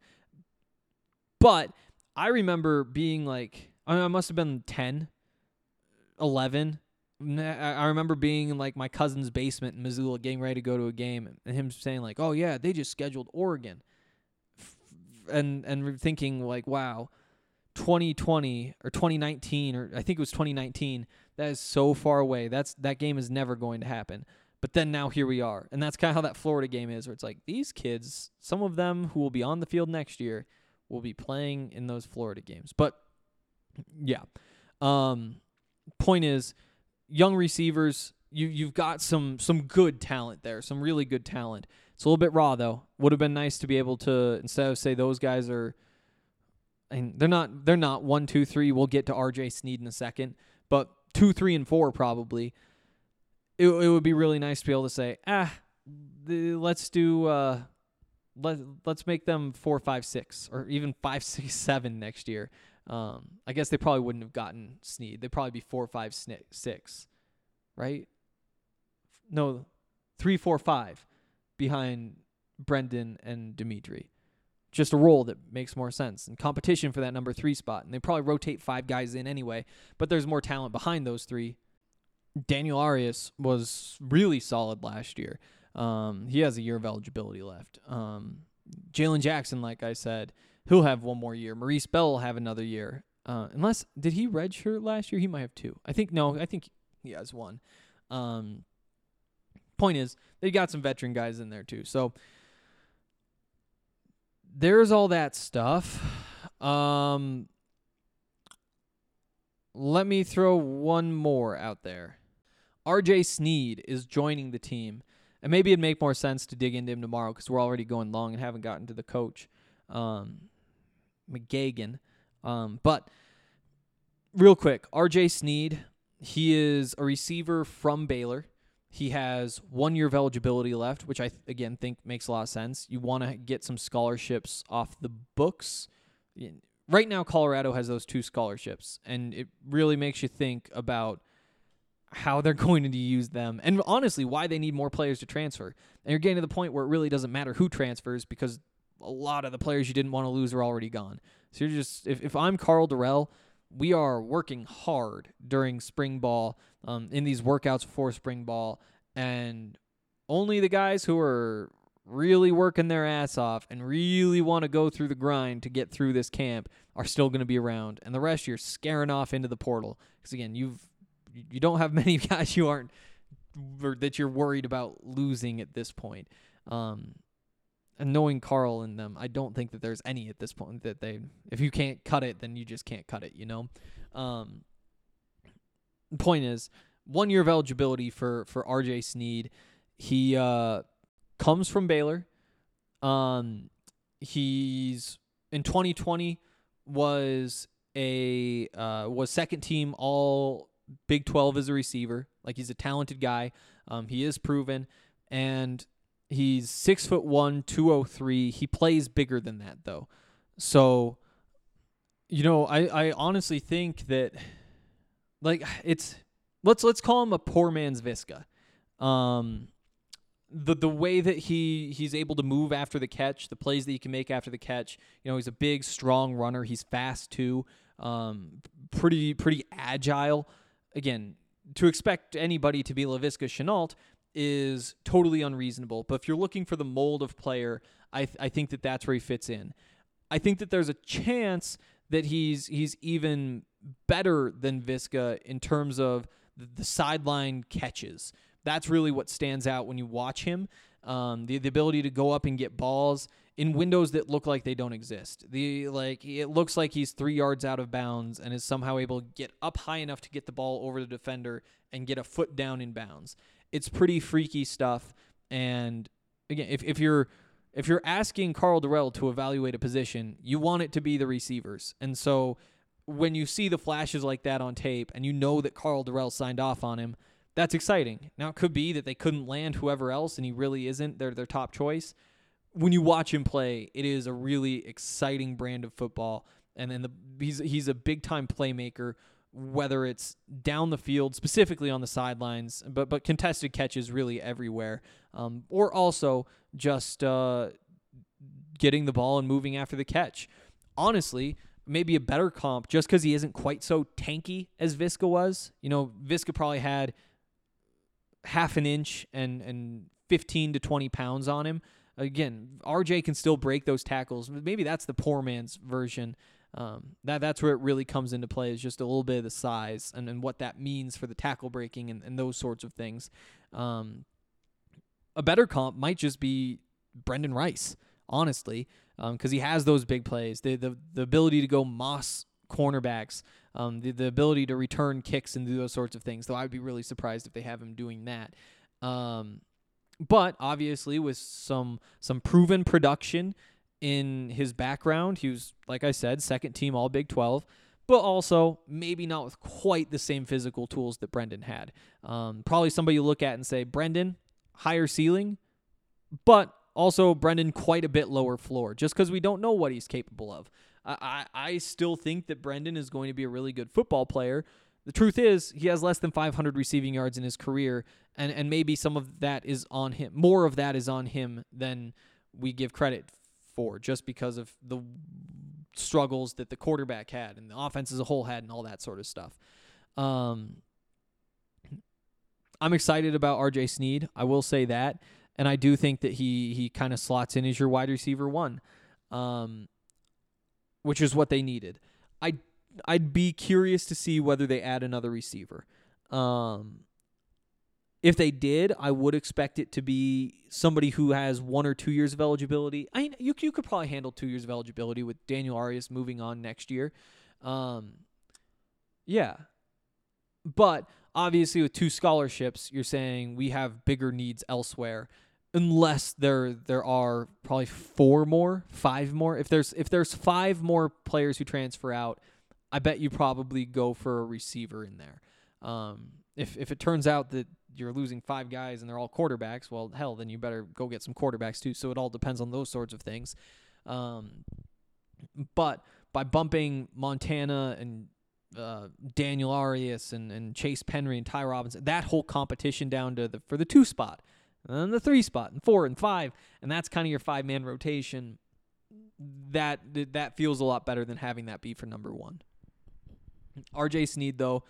But I remember being like, I, mean, I must have been 10, 11. I remember being in like my cousin's basement in Missoula getting ready to go to a game and him saying like, "Oh yeah, they just scheduled Oregon." And and thinking like, "Wow, 2020 or 2019 or I think it was 2019, that is so far away. That's that game is never going to happen." But then now here we are. And that's kind of how that Florida game is, where it's like these kids, some of them who will be on the field next year, will be playing in those Florida games. But yeah. Um, point is, young receivers, you you've got some some good talent there, some really good talent. It's a little bit raw though. Would have been nice to be able to instead of say those guys are and they're not they're not one, two, three. We'll get to RJ Sneed in a second, but two, three, and four probably it, it would be really nice to be able to say, ah, the, let's do uh, let let's make them four, five, six, or even five, (laughs) six, seven next year. Um, I guess they probably wouldn't have gotten Sneed. They'd probably be four, five, six, right? No, three, four, five behind Brenden and Dimitri. Just a role that makes more sense and competition for that number three spot. And they probably rotate five guys in anyway, but there's more talent behind those three Daniel Arias was really solid last year. Um, he has a year of eligibility left. Um, Jalen Jackson, like I said, he'll have one more year. Maurice Bell will have another year. Uh, unless did he redshirt last year? He might have two. I think no. I think he has one. Um, point is, they got some veteran guys in there too. So there's all that stuff. Um, let me throw one more out there. RJ Sneed is joining the team. And maybe it'd make more sense to dig into him tomorrow because we're already going long and haven't gotten to the coach, um, McGeoghan. Um, but real quick, RJ Sneed, he is a receiver from Baylor. He has one year of eligibility left, which I th- again think makes a lot of sense. You want to get some scholarships off the books. Right now, Colorado has those two scholarships, and it really makes you think about how they're (laughs) going to use them and honestly why they need more players to transfer. And you're getting to the point where it really doesn't matter who transfers because a lot of the players you didn't want to lose are already gone. So you're just if, if I'm Karl Dorrell, we are working hard during spring ball, um, in these workouts before spring ball, and only the guys who are really working their ass off and really want to go through the grind to get through this camp are still going to be around, and the rest you're scaring off into the portal because again you've you don't have (laughs) many guys you aren't or that you're worried about losing at this point. Um, and knowing Karl and them, I don't think that there's any at this point that they if you can't cut it, then you just can't cut it, you know? Um point is, one year of eligibility for for RJ Sneed. He uh comes from Baylor. Um he's in 2020 was a uh was second team all Big 12 as a receiver. Like he's a talented guy. Um he is proven and He's six foot one, two oh three. He plays bigger than that though. So, you know, I, I honestly think that like it's let's let's call him a poor man's Viska. Um the the way that he he's able to move after the catch, the plays that he can make after the catch. You know, he's a big, strong runner. He's fast too. Um, pretty pretty agile. Again, to expect anybody to be Laviska Shenault is totally unreasonable. But if you're looking for the mold of player, I th- I think that that's where he fits in. I think that there's a chance that he's he's even better than Viska in terms of the, the sideline catches. That's really what stands out when you watch him. Um, the the ability to go up and get balls in windows that look like they don't exist. The like it looks like he's three yards out of bounds and is somehow able to get up high enough to get the ball over the defender and get a foot down in bounds it's pretty freaky stuff. And again, if, if you're if you're asking Karl Dorrell to evaluate a position, you want it to be the receivers. And so when you see the flashes like that on tape and you know that Karl Dorrell signed off on him, that's exciting. Now it could be that they couldn't land whoever else and he really isn't their their top choice. When you watch him play, it is a really exciting brand of football. And then the he's he's a big time playmaker whether it's down the field, specifically on the sidelines, but but contested catches really everywhere, um, or also just uh, getting the ball and moving after the catch. Honestly, maybe a better comp just because he isn't quite so tanky as Viska was. You know, Viska probably had half an inch and and 15 to 20 pounds on him. Again, RJ can still break those tackles. Maybe that's the poor man's version um, that that's where it really comes into play is just a little bit of the size and, and what that means for the tackle breaking and, and those sorts of things. Um, a better comp might just be Brenden Rice, honestly, because um, he has those big plays, the the the ability to go moss cornerbacks, um, the the ability to return kicks and do those sorts of things. Though I would be really surprised if they have him doing that. Um, but obviously, with some some proven production in his background. He was, like I said, second team All Big 12, but also maybe not with quite the same physical tools that Brenden had. Um, probably somebody you look at and say, Brenden, higher ceiling, but also Brenden quite a bit lower floor, just because we don't know what he's capable of. I, I still think that Brenden is going to be a really good football player. The truth is, he has less than 500 receiving yards in his career, and, and maybe some of that is on him. More of that is on him than we give credit for just because of the struggles that the quarterback had and the offense as a whole had and all that sort of stuff. Um, I'm excited about RJ Sneed. I will say that. and I do think that he he kind of slots in as your wide receiver one, um, which is what they needed. I I'd be curious to see whether they add another receiver. Um, if they did, I would expect it to be somebody who has one or two years of eligibility. I mean, you you could probably handle two years of eligibility with Daniel Arias moving on next year. Um, yeah, but obviously with two scholarships, you're saying we have bigger needs elsewhere. Unless there there are probably four more, five more. If there's if there's five more players who transfer out, I bet you probably go for a receiver in there. Um, if if it turns out that you're losing five guys and they're all quarterbacks, well, hell, then you better go get some quarterbacks too. So it all depends on those sorts of things. Um, but by bumping Montana and uh, Daniel Arias and, and Chase Penry and Ty Robinson, that whole competition down to the for the two spot, and the three spot, and four and five, and that's kind of your five man rotation. That that feels a lot better than having that be for number one. RJ Sneed though,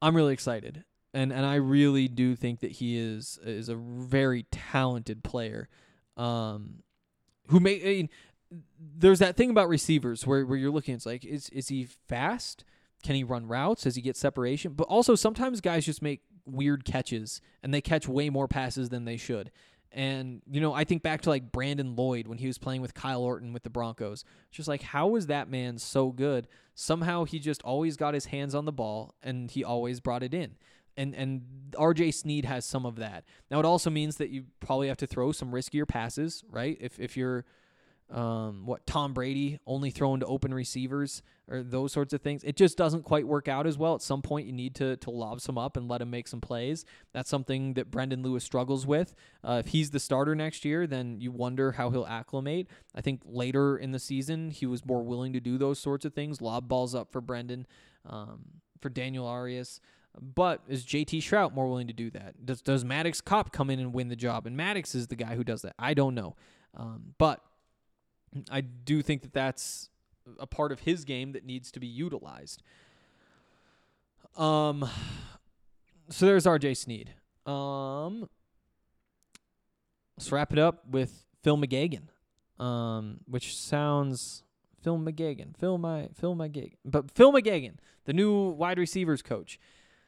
I'm really excited and and I really do think that he is is a very talented player. Um, who may I mean, there's that thing about receivers where where you're looking, it's like is is he fast? Can he run routes? Does he get separation? But also sometimes guys just make weird catches and they catch way more passes than they should. And you know, I think back to like Brandon Lloyd when he was playing with Kyle Orton with the Broncos. Just like how was that man so good? Somehow he just always got his hands on the ball and he always brought it in and and RJ Sneed has some of that. Now it also means that you probably have to throw some riskier passes, right? If if you're um, what Tom Brady only throwing to open receivers or those sorts of things, it just doesn't quite work out as well. At some point, you need to to lob some up and let him make some plays. That's something that Brendon Lewis struggles with. Uh, if he's the starter next year, then you wonder how he'll acclimate. I think later in the season, he was more willing to do those sorts of things, lob balls up for Brendan, um, for Daniel Arias. But is JT Shrout more willing to do that? Does does Maddox Kopp come in and win the job? And Maddox is the guy who does that. I don't know, um, but I do think that that's a part of his game that needs to be utilized. Um, so there's R.J. Sneed. Um, let's wrap it up with Phil McGeoghan, um, which sounds Phil McGeoghan, Phil my Phil McGeoghan, but Phil McGeoghan, the new wide receivers coach.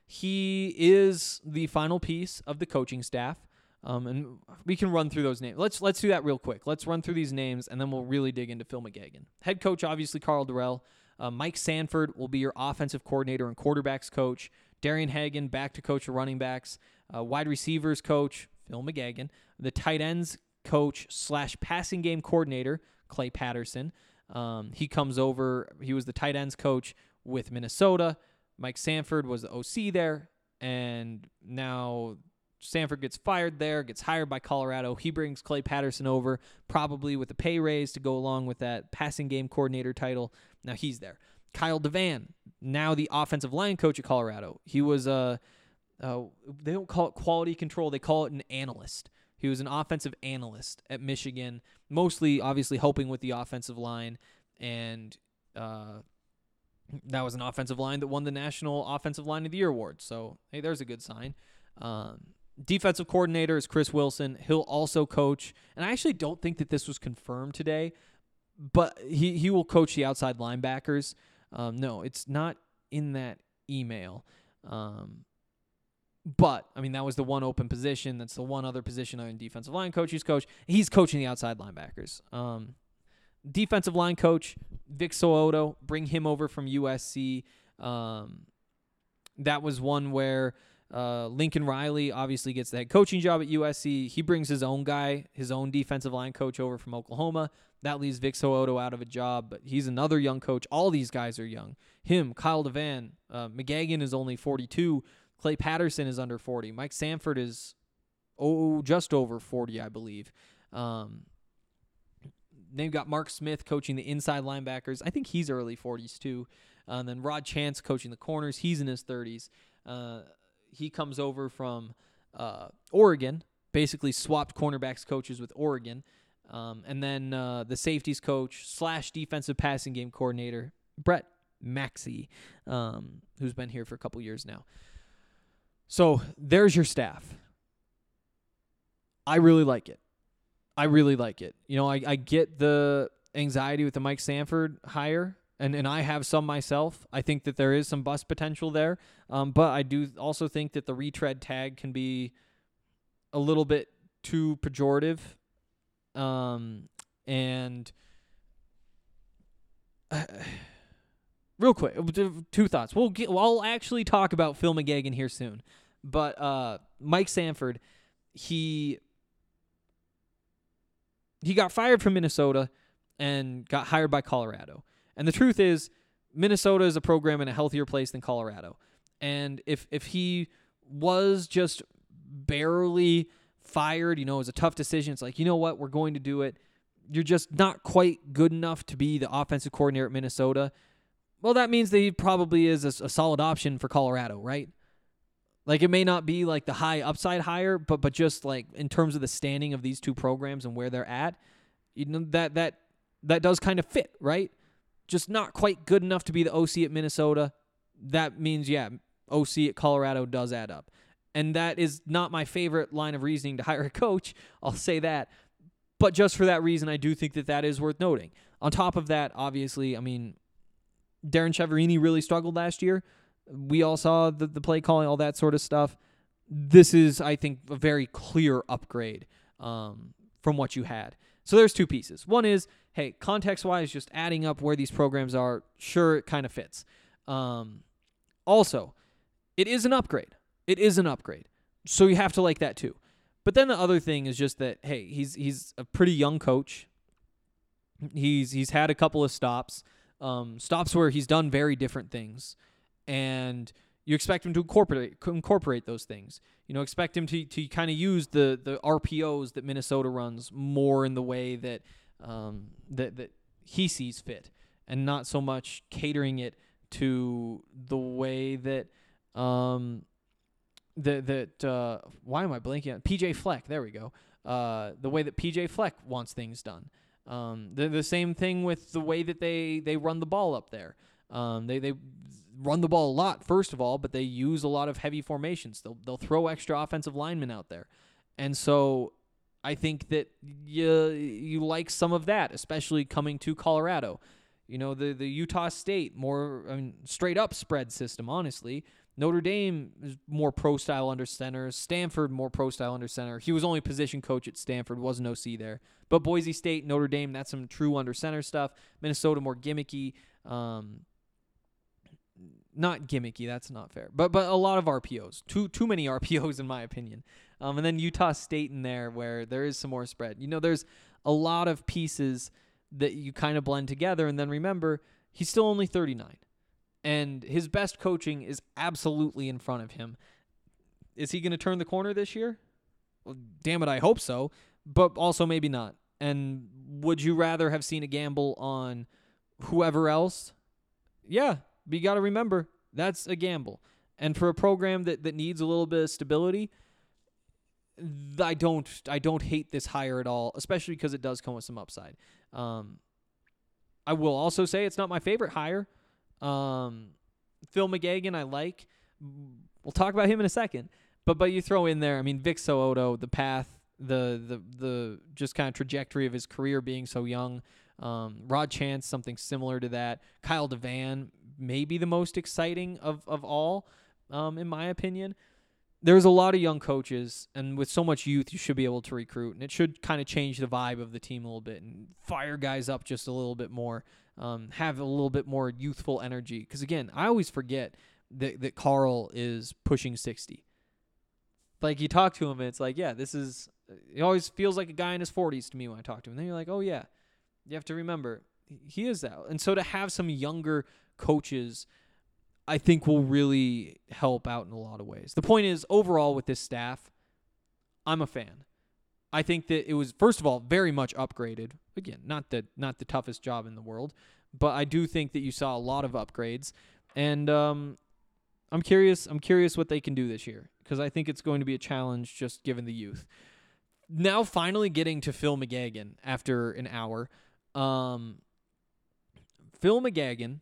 He is the final piece of the coaching staff. Um, and we can run through those names. Let's let's do that real quick. Let's run through these names, and then we'll really dig into Phil McGeoghan. Head coach, obviously Karl Dorrell. Uh, Mike Sanford will be your offensive coordinator and quarterbacks coach. Darian Hagan back to coach the running backs. Uh, wide receivers coach Phil McGeoghan. The tight ends coach slash passing game coordinator Clay Patterson. Um, he comes over. He was the tight ends coach with Minnesota. Mike Sanford was the OC there, and now Sanford gets fired there, gets hired by Colorado. He brings Clay Patterson over, probably with a pay raise to go along with that passing game coordinator title. Now he's there. Kyle Devan, now the offensive line coach at Colorado. He was a, uh, uh, they don't call it quality control, they call it an analyst. He was an offensive analyst at Michigan, mostly obviously helping with the offensive line and uh, that was an offensive line that won the National Offensive Line of the Year award. So, hey, there's a good sign. Um, defensive coordinator is Chris Wilson. He'll also coach, and I actually don't think that this was confirmed today, but he, he will coach the outside linebackers. Um, no, it's not in that email. Um, but I mean, that was the one open position. That's the one other position on defensive line coach. He's coach. He's coaching the outside linebackers. Um, defensive line coach Vic So'oto, bring him over from USC. Um, that was one where uh, Lincoln Riley obviously gets the head coaching job at USC. He brings his own guy, his own defensive line coach over from Oklahoma. That leaves Vic So'oto out of a job, but he's another young coach. All these guys are young. Him, Kyle Devan, uh, McGeoghan is only 42. Clay Patterson is under 40. Mike Sanford is oh just over 40, I believe. Um, they've got Mark Smith coaching the inside linebackers. I think he's early 40s too. Uh, and then Rod Chance coaching the corners. He's in his 30s. Uh, he comes over from uh, Oregon, basically swapped cornerbacks coaches with Oregon. Um, and then uh, the safeties coach slash defensive passing game coordinator, Brett Maxie, um, who's been here for a couple years now. So there's your staff. I really like it. I really like it. You know, I, I get the anxiety with the Mike Sanford hire, and, and I have some myself. I think that there is some bust potential there. Um, but I do also think that the retread tag can be a little bit too pejorative. Um, and uh, (sighs) real quick, two thoughts. We'll get. I'll actually talk about Phil McGeoghan here soon, but uh, Mike Sanford, he he got fired from Minnesota and got hired by Colorado. And the truth is, Minnesota is a program in a healthier place than Colorado. And if if he was just barely fired, you know, it was a tough decision. It's like, you know what, we're going to do it. You're just not quite good enough to be the offensive coordinator at Minnesota. Well, that means that he probably is a, a solid option for Colorado, right? Like it may not be like the high upside hire, but but just like in terms of the standing of these two programs and where they're at, you know that that that does kind of fit, right? Just not quite good enough to be the OC at Minnesota. That means yeah, OC at Colorado does add up. And that is not my favorite line of reasoning to hire a coach. I'll say that. But just for that reason, I do think that that is worth noting. On top of that, obviously, I mean, Darren Chiaverini really struggled last year. We all saw the, the play calling, all that sort of stuff. This is, I think, a very clear upgrade um, from what you had. So there's two pieces. One is, hey, context wise, just adding up where these programs are, sure, it kind of fits. Um, also, it is an upgrade. It is an upgrade. So you have to like that too. But then the other thing is just that hey, he's he's a pretty young coach. He's he's had a couple of stops, um, stops where he's done very different things, and you expect him to incorporate incorporate those things. You know, expect him to to kind of use the the RPOs that Minnesota runs more in the way that um, that that he sees fit, and not so much catering it to the way that um, that that uh, why am I blanking on PJ Fleck? There we go. Uh, the way that PJ Fleck wants things done. Um, the the same thing with the way that they they run the ball up there. Um, they they run the ball a lot first of all, but they use a lot of heavy formations. They'll they'll throw extra offensive linemen out there, and so I think that you you like some of that, especially coming to Colorado. You know the the Utah State more I mean, straight up spread system, honestly. Notre Dame is more pro style under center. Stanford more pro style under center. He was only position coach at Stanford, wasn't OC there. But Boise State, Notre Dame, that's some true under center stuff. Minnesota more gimmicky. Um, not gimmicky, that's not fair. But but a lot of RPOs. Too too many (laughs) RPOs in my opinion. Um, and then Utah State in there where there is some more spread. You know, there's a lot of pieces that you kind of blend together. And then remember, he's still only 39 and his best coaching is absolutely in front of him. Is he going to turn the corner this year? Well, damn it, I hope so, but also maybe not. And would you rather have seen a gamble on whoever else? Yeah, but you got to remember that's a gamble. And for a program that, that needs a little bit of stability, I don't I don't hate this hire at all, especially because it does come with some upside. Um, I will also say it's not my favorite hire. Um, Phil McGeoghan, I like. We'll talk about him in a second. But but you throw in there, I mean, Vic So'oto, the path, the the the just kind of trajectory of his career being so young. Um, Rod Chance, something similar to that. Kyle Devan, maybe the most exciting of of all, um, in my opinion. There's a lot of young coaches, and with so much youth, you should be able to recruit, and it should kind of change the vibe of the team a little bit and fire guys up just a little bit more um, have a little bit more youthful energy. Because again, I always forget that that Karl is pushing sixty. Like you talk to him, and it's like, yeah, this is. He always feels like a guy in his forties to me when I talk to him. And then you're like, oh yeah, you have to remember he is that. And so to have some younger coaches. I think will really help out in a lot of ways. The point is, overall, with this staff, I'm a fan. I think that it was first of all very much upgraded. Again, not the not the toughest job in the world, but I do think that you saw a lot of upgrades, and um, I'm curious. I'm curious what they can do this year because I think it's going to be a challenge just given the youth. Now, finally getting to Phil McGeoghan after an hour. Um, Phil McGeoghan,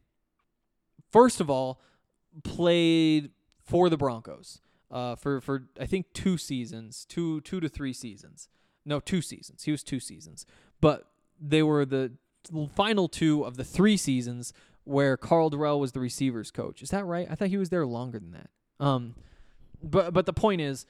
first of all, played for the Broncos. uh, for for I think two seasons, two two to three seasons. No, two seasons. He was two seasons, but they were the final two of the three seasons where Karl Dorrell was the receivers coach. Is that right? I thought he was there longer than that. Um, but but the point is,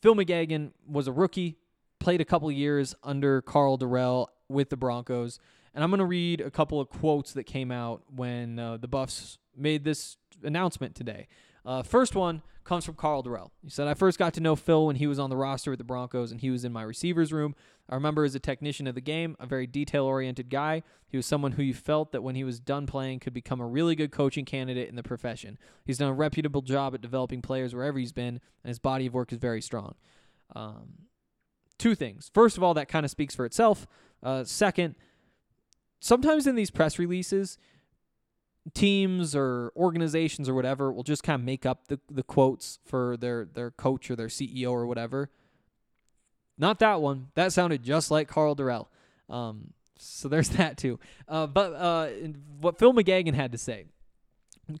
Phil McGeoghan was a rookie, played a couple years under Karl Dorrell with the Broncos, and I'm gonna read a couple of quotes that came out when uh, the Buffs made this announcement today. Uh, first one comes from Karl Dorrell. He said, I first got to know Phil when he was on the roster with the Broncos and he was in my receivers room. I remember as a technician of the game, a very detail oriented guy. He was someone who you felt that when he was done playing could become a really good coaching candidate in the profession. He's done a reputable job at developing players wherever he's been, and his body of work is very strong. Um, two things. First of all, that kind of speaks for itself. Uh, second, sometimes in these press releases, teams or organizations or whatever will just kind of make up the, the quotes for their, their coach or their CEO or whatever. Not that one. That sounded just like Karl Dorrell. Um, so there's (laughs) that too. Uh, but uh, what Phil McGeoghan had to say.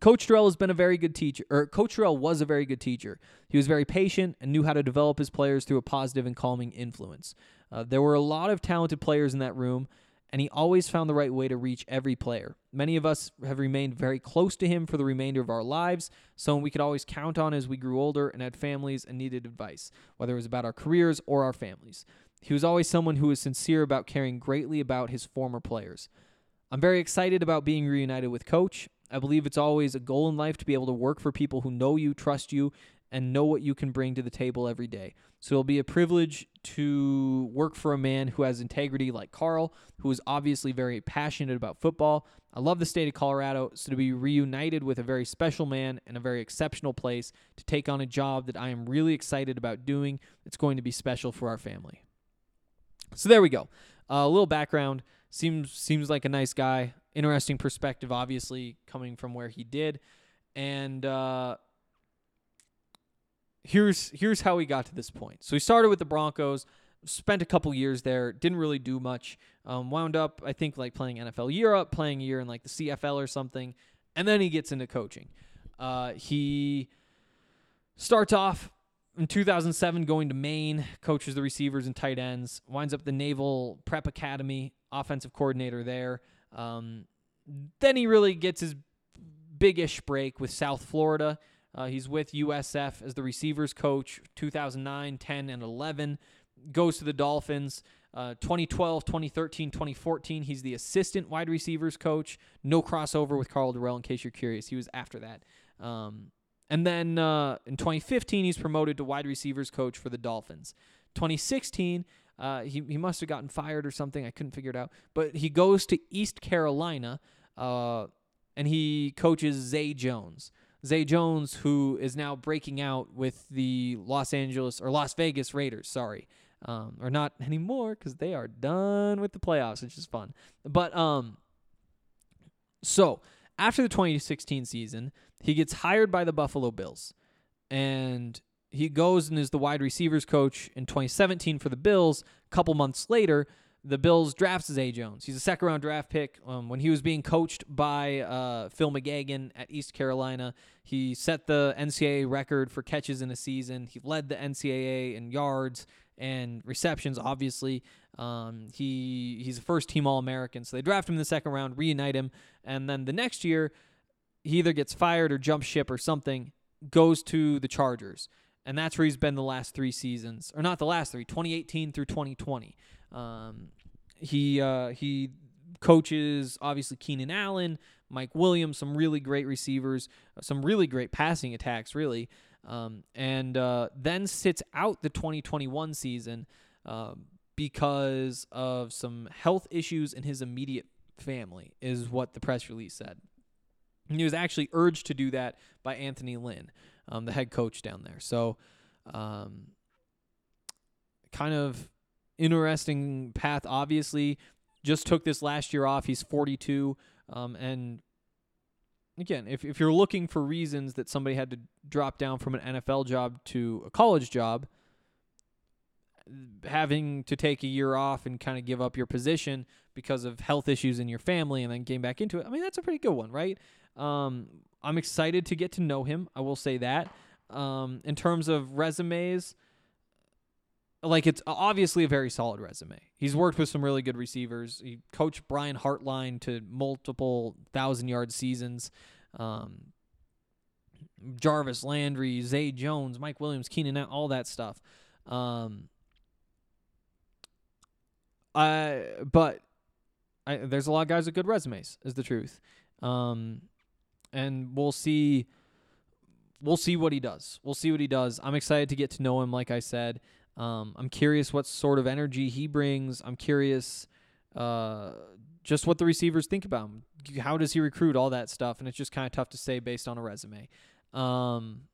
Coach Dorrell has been a very good teacher, or Coach Dorrell was a very good teacher. He was very patient and knew how to develop his players through a positive and calming influence. Uh, there were a lot of talented players in that room, and he always found the right way to reach every player. Many of us have remained very close to him for the remainder of our lives, someone we could always count on as we grew older and had families and needed advice, whether it was about our careers or our families. He was always someone who was sincere about caring greatly about his former players. I'm very excited about being reunited with Coach. I believe it's always a goal in life to be able to work for people who know you, trust you, and know what you can bring to the table every day. So it'll be a privilege to work for a man who has integrity like Karl, who is obviously very passionate about football. I love the state of Colorado, so to be reunited with a very special man in a very exceptional place to take on a job that I am really excited about doing, it's going to be special for our family. So there we go. Uh, a little background. Seems seems like a nice guy. Interesting perspective, obviously coming from where he did, and uh, here's here's how he got to this point. So he started with the Broncos, spent a couple years there, didn't really do much. Um, wound up, I think, like playing NFL Europe, playing year in like the CFL or something, and then he gets into coaching. Uh, he starts off in 2007 going to Maine, coaches the receivers and tight ends, winds up the Naval Prep Academy, offensive coordinator there. Um, then he really gets his big-ish break with South Florida. Uh, he's with USF as the receivers coach 2009, 10, and 11. Goes to the Dolphins. Uh, 2012, 2013, 2014, he's the assistant wide receivers coach. No crossover with Karl Dorrell, in case you're curious. He was after that. Um, and then uh, in 2015, he's promoted to wide receivers coach for the Dolphins. 2016, uh, he, he must have gotten fired or something. I couldn't figure it out. But he goes to East Carolina uh, and he coaches Zay Jones. Zay Jones, who is now breaking out with the Los Angeles or Las Vegas Raiders, sorry. Um, or not (laughs) anymore because they are done with the playoffs, which is fun. But um, so after the 2016 season, he gets hired by the Buffalo Bills, and he goes and is the wide receivers coach in 2017 for the Bills. A couple months later, the Bills drafts Zay Jones. He's a second round draft pick. Um, when he was being coached by uh, Phil McGeoghan at East Carolina, he set the NCAA record for catches in a season. He led the NCAA in yards and receptions. Obviously, um, he he's a first team All American. So they draft him in the second round, reunite him, and then the next year, he either gets fired or jumps ship or something. Goes to the Chargers, and that's where he's been the last three seasons, or not the last three, 2018 through 2020. Um, he uh, he coaches obviously Keenan Allen, Mike Williams, some really great receivers, some really great passing attacks, really, um, and uh, then sits out the 2021 season uh, because of some health issues in his immediate family, is what the press release said. And he was actually urged to do that by Anthony Lynn, um, the head coach down there. So, um, kind of interesting path. Obviously, just took this last year off. He's 42. Um, and again, if, if you're looking for reasons that somebody had to drop down from an NFL job to a college job, having to take a year off and kind of give up your position because of health issues in your family and then getting back into it, I mean, that's a pretty good one, right? Um, I'm excited to get to know him. I will say that. Um, in terms of resumes, like it's obviously a very solid resume. He's worked with some really good receivers. He coached Brian Hartline to multiple thousand yard seasons. Um, Jarvis Landry, Zay Jones, Mike Williams, Keenan, all that stuff. Um, I but I, there's a lot of guys with good resumes, is the truth. Um, and we'll see. We'll see what he does. We'll see what he does. I'm excited to get to know him. Like I said, um, I'm curious what sort of energy he brings. I'm curious, uh, just what the receivers think about him. How does he recruit? All that stuff, and it's just kind of tough to say based on a resume. Um,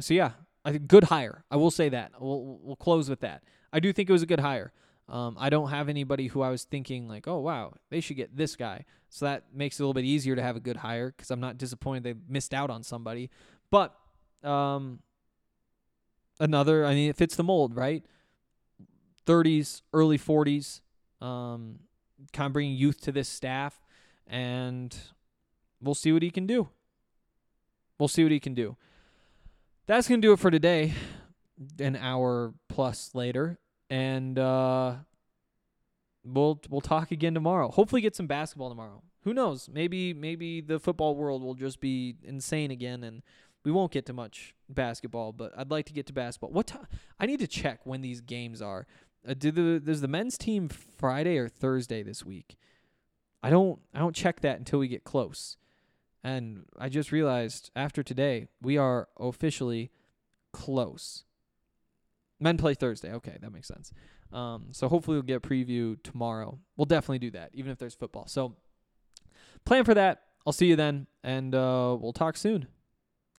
so yeah, I think good hire. I will say that. We'll we'll close with that. I do think it was a good hire. Um, I don't have anybody who I was thinking like, oh wow, they should get this guy. So that makes it a little bit easier to have a good hire because I'm not disappointed they missed out on somebody. But um, another, I mean, it fits the mold, right? 30s, early 40s, um, kind of bringing youth to this staff, and we'll see what he can do. We'll see what he can do. That's gonna do it for today. An hour plus later, and uh, we'll we'll talk again tomorrow. Hopefully, get some basketball tomorrow. Who knows? Maybe maybe the football world will just be insane again, and we won't get to much basketball. But I'd like to get to basketball. What time? I need to check when these games are. Uh, do the does the men's team Friday or Thursday this week? I don't I don't check that until we get close. And I just realized after today we are officially close. Men play Thursday. Okay, that makes sense. Um, so hopefully we'll get a preview tomorrow. We'll definitely do that, even if there's football. So plan for that. I'll see you then, and uh, we'll talk soon.